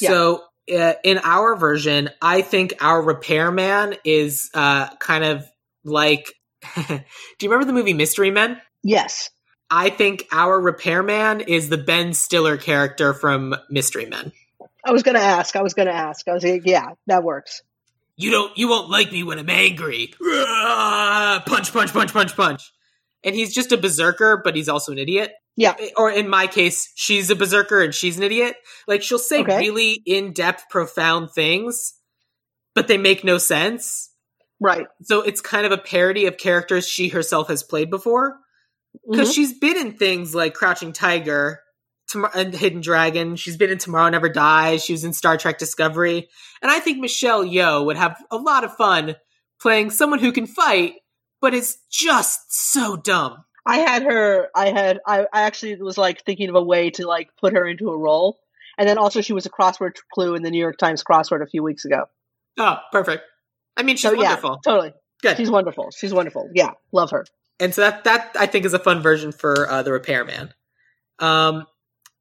Yeah. So uh, in our version, I think our repairman is uh, kind of like. do you remember the movie Mystery Men? Yes. I think our repairman is the Ben Stiller character from Mystery Men. I was gonna ask. I was gonna ask. I was like, yeah, that works. You don't, you won't like me when I'm angry. Punch, punch, punch, punch, punch. And he's just a berserker, but he's also an idiot. Yeah. Or in my case, she's a berserker and she's an idiot. Like she'll say Okay. really in-depth, profound things, but they make no sense. Right. So it's kind of a parody of characters she herself has played before. Because Mhm. she's been in things like Crouching Tiger Tom- and Hidden Dragon. She's been in Tomorrow Never Dies. She was in Star Trek Discovery. And I think Michelle Yeoh would have a lot of fun playing someone who can fight, but is just so dumb. I had her. I had. I, I actually was like thinking of a way to like put her into a role, and then also she was a crossword clue in the New York Times crossword a few weeks ago. Oh, perfect. I mean, she's so wonderful. yeah, totally. Good. She's wonderful. She's wonderful. Yeah, love her. and so that that I think is a fun version for uh, the repairman. Um,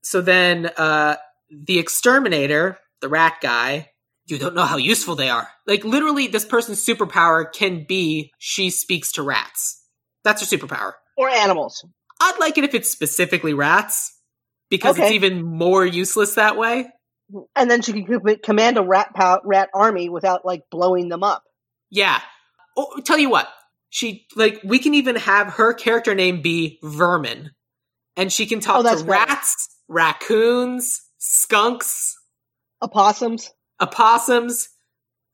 so then uh, the exterminator, the rat guy, you don't know how useful they are. Like literally, this person's superpower can be she speaks to rats. That's her superpower. Or animals. I'd like it if it's specifically rats because it's even more useless that way. And then she can command a rat pow- rat army without like blowing them up. Yeah. Oh, tell you what, she like we can even have her character name be Vermin, and she can Oh, talk that's to rats, raccoons, skunks, Opossums. opossums.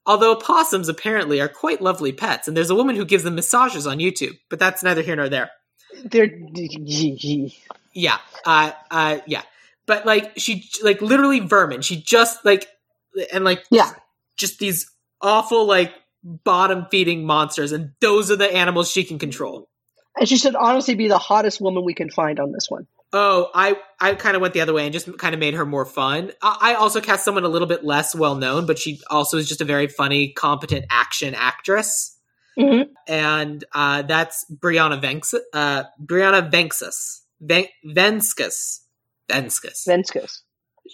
Although opossums apparently are quite lovely pets, and there's a woman who gives them massages on YouTube, but that's neither here nor there. They're Yeah, uh, uh, yeah, but like she, like literally vermin. She just like, and like, Yeah. just these awful like bottom feeding monsters, and those are the animals she can control. and she should honestly be the hottest woman we can find on this one. Oh, I I kind of went the other way and just kind of made her more fun. I, I also cast someone a little bit less well known, but she also is just a very funny, competent action actress, Mhm. and uh, that's Brianna Venks, uh, Brianna Venksas, Ven- Venskus, Venskus. Venskus.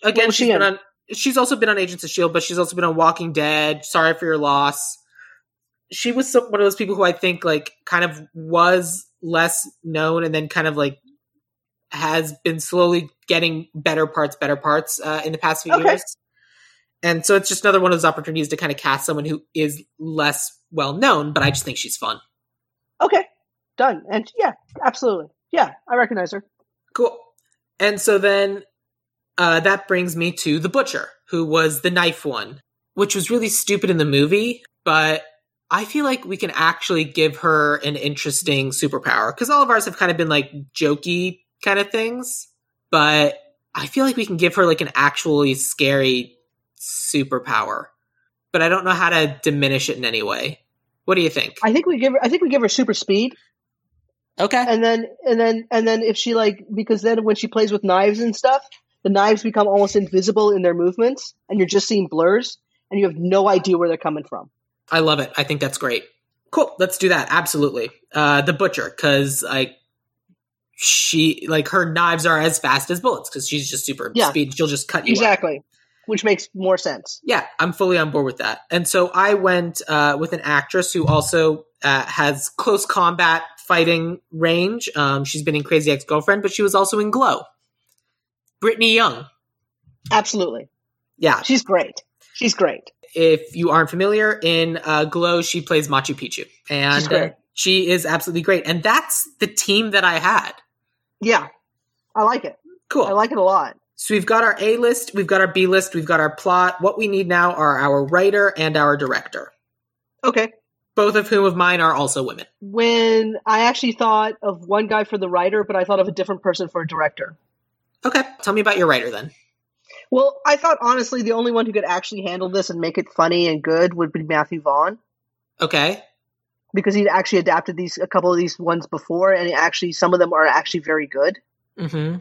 Again, she's she been in? on. She's also been on Agents of Shield, but she's also been on Walking Dead. Sorry for your loss. She was some, one of those people who I think like kind of was less known, and then kind of like has been slowly getting better parts, better parts uh, in the past few Okay. years. And so it's just another one of those opportunities to kind of cast someone who is less well known, but I just think she's fun. Okay, done. And yeah, absolutely. Yeah, I recognize her. Cool. And so then uh, that brings me to the butcher, who was the knife one, which was really stupid in the movie. but I feel like we can actually give her an interesting superpower because all of ours have kind of been like jokey kind of things, but I feel like we can give her like an actually scary superpower. But I don't know how to diminish it in any way. What do you think? I think we give her. I think we give her super speed, Okay. and then and then and then if she like because then when she plays with knives and stuff, the knives become almost invisible in their movements, and you're just seeing blurs, and you have no idea where they're coming from. I love it. I think that's great. Cool. Let's do that. Absolutely. Uh, the butcher, because like she like her knives are as fast as bullets because she's just super Yeah. speed. She'll just cut you. up. Which makes more sense. Yeah, I'm fully on board with that. And so I went uh, with an actress who also uh, has close combat fighting range. Um, she's been in Crazy Ex Girlfriend, but she was also in Glow. Britney Young. Absolutely, Yeah, she's great. She's great. if you aren't familiar, in uh, Glow, she plays Machu Picchu, and She's great. she is absolutely great. And that's the team that I had. Yeah, I like it. Cool. I like it a lot. So we've got our A list, we've got our B list, we've got our plot. What we need now are our writer and our director, Okay. both of whom of mine are also women. When I actually thought of one guy for the writer, but I thought of a different person for a director. Okay, tell me about your writer then. Well, I thought honestly the only one who could actually handle this and make it funny and good would be Matthew Vaughn Okay, because he'd actually adapted these a couple of these ones before, and actually some of them are actually very good. mm-hmm.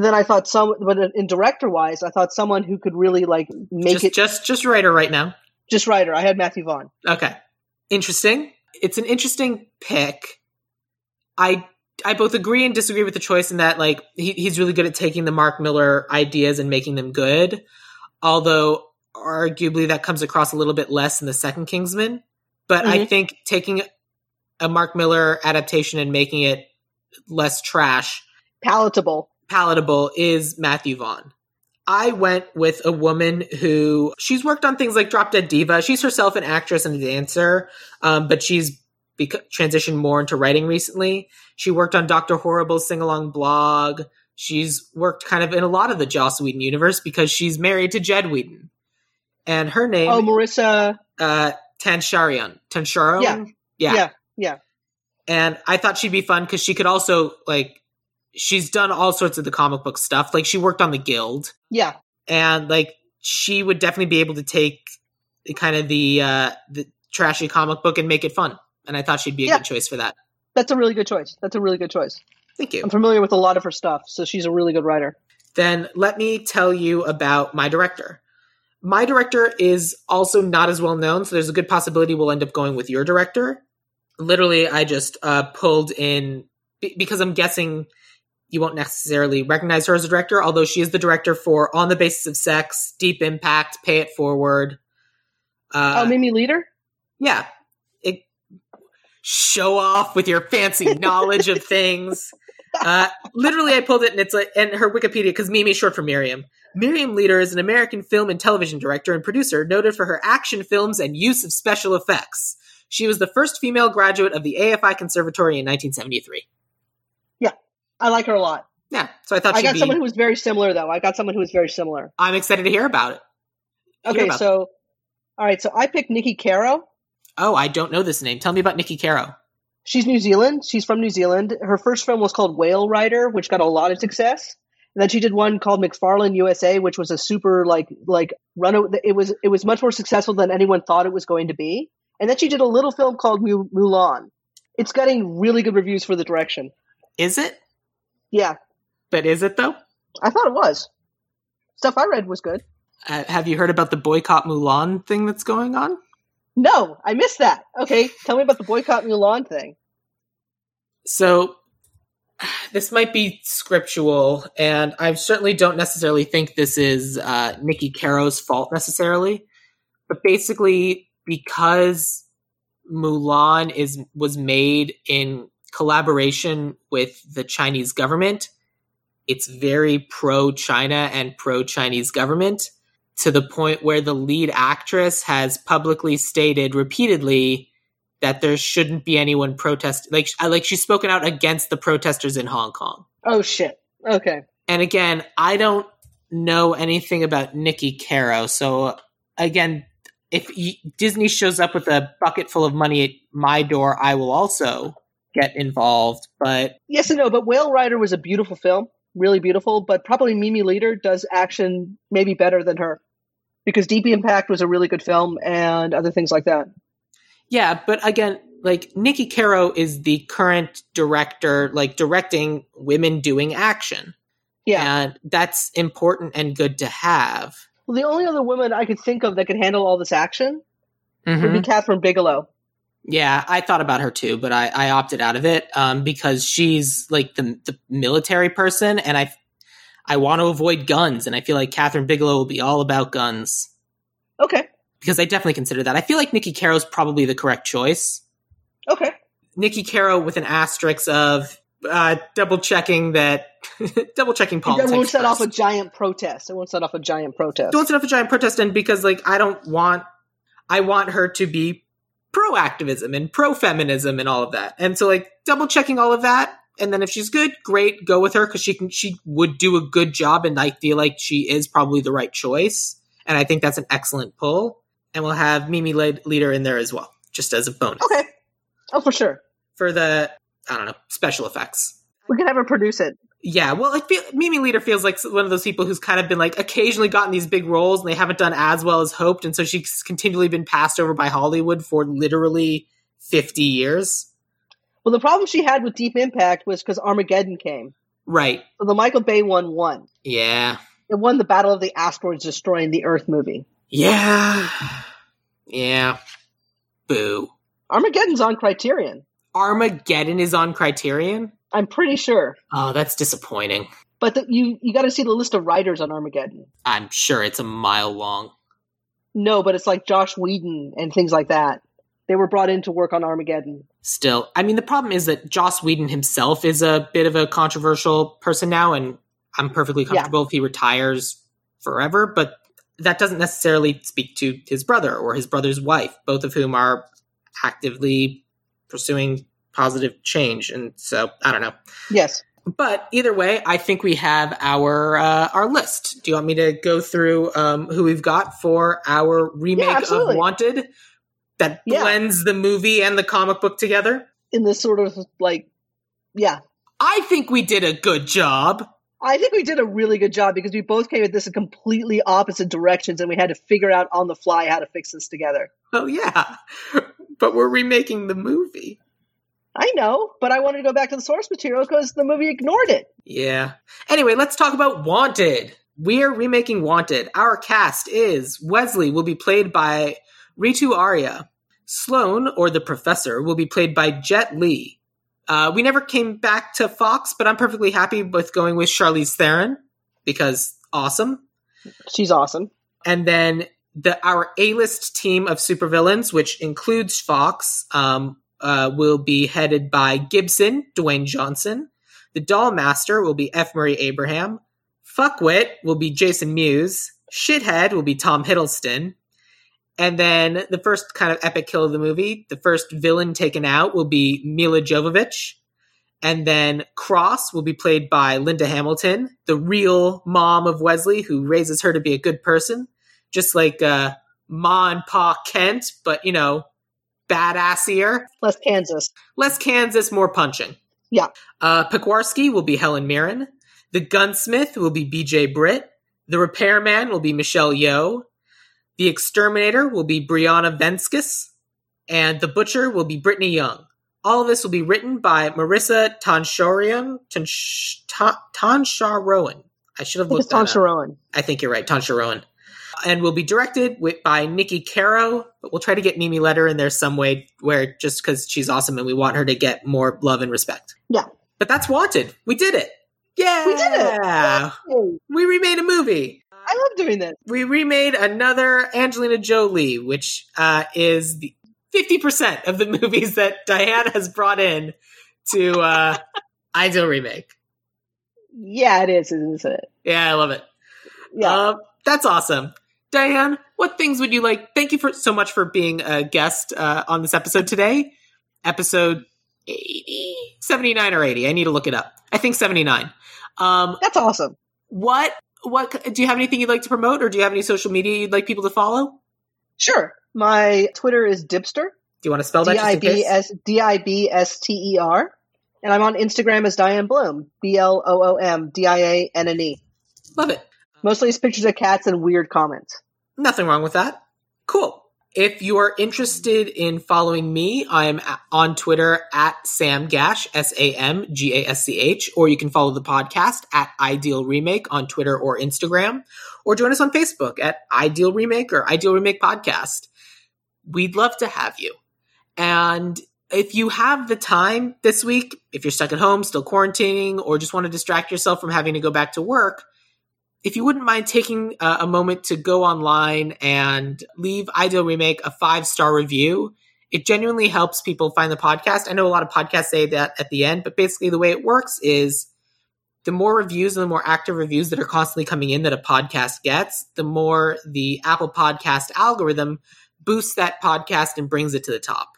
But then I thought some, but in director wise, I thought someone who could really like make just, it just just writer right now. just writer. I had Matthew Vaughn. Okay, interesting. It's an interesting pick. I I both agree and disagree with the choice in that like he, he's really good at taking the Mark Millar ideas and making them good. Although arguably that comes across a little bit less in the second Kingsman. But I Mhm. think taking a Mark Millar adaptation and making it less trash Palatable. Palatable is Matthew Vaughn. I went with a woman who she's worked on things like Drop Dead Diva. She's herself an actress and a dancer, um, but she's bec- transitioned more into writing recently. She worked on Doctor Horrible's sing along blog. She's worked kind of in a lot of the Joss Whedon universe because she's married to Jed Whedon, and her name Oh, Maurissa. uh, Tansharian. Tansharo. Yeah. yeah, Yeah. Yeah. and I thought she'd be fun because she could also like she's done all sorts of the comic book stuff. Like she worked on the Guild, Yeah. and like she would definitely be able to take the kind of the uh the trashy comic book and make it fun. And I thought she'd be a Yeah. good choice for that. That's a really good choice. That's a really good choice. Thank you. I'm familiar with a lot of her stuff, so she's a really good writer. Then let me tell you about my director. My director is also not as well known, so there's a good possibility we'll end up going with your director. Literally, I just uh, pulled in be- because I'm guessing you won't necessarily recognize her as a director, although she is the director for On the Basis of Sex, Deep Impact, Pay It Forward. Uh, oh, Mimi Leder? yeah. It, show off with your fancy knowledge of things. Uh, literally, I pulled it and it's like, and her Wikipedia, because Mimi is short for Miriam. Miriam Leder is an American film and television director and producer noted for her action films and use of special effects. She was the first female graduate of the AFI Conservatory in 1973. I like her a lot. Yeah, so I thought I got be. someone who was very similar, though. I got someone who was very similar. I'm excited to hear about it. Hear Okay, about so, all right, so I picked Niki Caro. Oh, I don't know this name. Tell me about Niki Caro. She's New Zealand. She's from New Zealand. Her first film was called Whale Rider, which got a lot of success. And then she did one called McFarland USA, which was a super like like run. It was it was much more successful than anyone thought it was going to be. And then she did a little film called Mu- Mulan. It's getting really good reviews for the direction. Is it? Yeah, But is it though? I thought it was. Stuff I read was good. Uh, have you heard about the boycott Mulan thing that's going on? No, I missed that. Okay, tell me about the boycott Mulan thing. So this might be scriptural, and I certainly don't necessarily think this is uh, Niki Caro's fault necessarily. But basically, because Mulan is was made in collaboration with the Chinese government, it's very pro China and pro Chinese government to the point where the lead actress has publicly stated repeatedly that there shouldn't be anyone protest like like she's spoken out against the protesters in Hong Kong. Oh shit. Okay. And again, I don't know anything about Niki Caro, so again, if y- Disney shows up with a bucket full of money at my door, I will also get involved. But Yes and no, but Whale Rider was a beautiful film, really beautiful, but probably Mimi Leder does action maybe better than her. Because Deep Impact was a really good film and other things like that. yeah, but again, like Niki Caro is the current director, like directing women doing action. Yeah. And that's important and good to have. Well, the only other woman I could think of that could handle all this action would Mhm. be Kathryn Bigelow. Yeah, I thought about her too, but I, I opted out of it um, because she's like the the military person, and I I want to avoid guns, and I feel like Kathryn Bigelow will be all about guns Okay. because I definitely consider that. I feel like Niki Caro's probably the correct choice. Okay. Niki Caro with an asterisk of uh, double checking that double checking politics. That won't set off a giant protest. It won't set off a giant protest. don't set off a giant protest, and because like I don't want I want her to be pro activism and pro feminism and all of that. And so like double checking all of that and then if she's good, great, go with her cuz she can she would do a good job and I feel like she is probably the right choice. And I think that's an excellent pull. And we'll have Mimi Lead- Leder in there as well, just as a bonus Okay. Oh, for sure. for the I don't know, special effects. We can have her produce it. Yeah, well, I feel Mimi Leder feels like one of those people who's kind of been like occasionally gotten these big roles and they haven't done as well as hoped, and so she's continually been passed over by Hollywood for literally fifty years. Well, the problem she had with Deep Impact was because Armageddon came. Right? So the Michael Bay one won. Yeah. It won the Battle of the Asteroids Destroying the Earth movie. Yeah. Yeah. Boo. Armageddon's on Criterion. Armageddon is on Criterion. I'm pretty sure. Oh, that's disappointing. But the, you you got to see the list of writers on Armageddon. I'm sure it's a mile long. No, but it's like Joss Whedon and things like that. They were brought in to work on Armageddon. Still, I mean, the problem is that Joss Whedon himself is a bit of a controversial person now, and I'm perfectly comfortable if he retires forever, but that doesn't necessarily speak to his brother or his brother's wife, both of whom are actively pursuing positive change. And so, I don't know. Yes. But either way, I think we have our uh, our list. Do you want me to go through um, who we've got for our remake of. Wanted that Yeah. blends the movie and the comic book together? In this sort of like, yeah. I think we did a good job. I think we did a really good job because we both came at this in completely opposite directions and we had to figure out on the fly how to fix this together. Oh yeah, but we're remaking the movie. I know, but I wanted to go back to the source material because the movie ignored it. Yeah. Anyway, let's talk about Wanted. We're remaking Wanted. Our cast is Wesley will be played by Ritu Arya. Sloan, or the Professor, will be played by Jet Li. Uh, we never came back to Fox, but I'm perfectly happy with going with Charlize Theron because awesome. She's awesome. And then the our A list team of supervillains, which includes Fox, um, uh, will be headed by Gibson, Dwayne Johnson. The Doll Master will be F. Murray Abraham. Fuckwit will be Jason Mewes. Shithead will be Tom Hiddleston. And then the first kind of epic kill of the movie, the first villain taken out will be Milla Jovovich. And then Cross will be played by Linda Hamilton, the real mom of Wesley, who raises her to be a good person, just like uh, Ma and Pa Kent, but you know, badassier, Less Kansas. less Kansas, more punching. Yeah. Uh, Pekwarsky will be Helen Mirren. The gunsmith will be B.J. Britt. The repairman will be Michelle Yeoh. The exterminator will be Brianna Venskus. And the butcher will be Britney Young. All of this will be written by Maurissa Tanshorian. Tansh, Ta- Tansharowan. I should have looked that. Sharon. I think you're right, Tansha Rowan. And will be directed with, by Niki Caro, but we'll try to get Mimi Leder in there some way where just because she's awesome and we want her to get more love and respect. Yeah. But that's Wanted. We did it. Yeah. We did it. Hey, We remade a movie. I love doing this. We remade another Angelina Jolie, which uh, is the 50% of the movies that Diane has brought in to uh, Ideal Remake. Yeah, it is, isn't it? Yeah, I love it. Yeah. Um, that's awesome. Diane, what things would you like? Thank you for so much for being a guest uh, on this episode today. Episode 80, 79 or 80. I need to look it up. I think 79. Um, That's awesome. what, what, do you have anything you'd like to promote or do you have any social media you'd like people to follow? Sure. My Twitter is Dibster. Do you want to spell that? D I B S D I B S T E R. And I'm on Instagram as Diane Bloom. B L O O M D I A N N E. Love it. Mostly it's pictures of cats and weird comments. Nothing wrong with that. Cool. If you are interested in following me, I'm on Twitter at Sam Gash, S A M G A S C H, or you can follow the podcast at Ideal Remake on Twitter or Instagram, or join us on Facebook at Ideal Remake or Ideal Remake Podcast. We'd love to have you. And if you have the time this week, if you're stuck at home, still quarantining, or just want to distract yourself from having to go back to work, if you wouldn't mind taking a, a moment to go online and leave Ideal Remake a five star review, it genuinely helps people find the podcast. I know a lot of podcasts say that at the end, but basically the way it works is the more reviews and the more active reviews that are constantly coming in that a podcast gets, the more the Apple Podcast algorithm boosts that podcast and brings it to the top.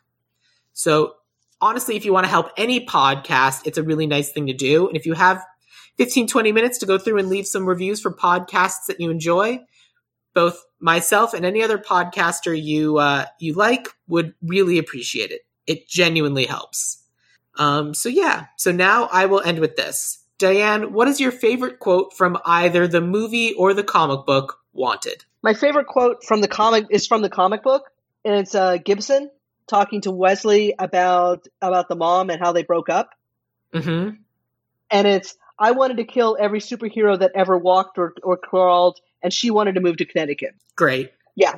So honestly, if you want to help any podcast, it's a really nice thing to do. And if you have 15, 20 minutes to go through and leave some reviews for podcasts that you enjoy, both myself and any other podcaster you uh, you like would really appreciate it. It genuinely helps. Um, so yeah, so now I will end with this. Diane, what is your favorite quote from either the movie or the comic book Wanted? My favorite quote from the comic is from the comic book, and it's uh, Gibson talking to Wesley about about the mom and how they broke up. Mm-hmm. And it's I wanted to kill every superhero that ever walked or, or crawled, and she wanted to move to Connecticut. Great. Yeah.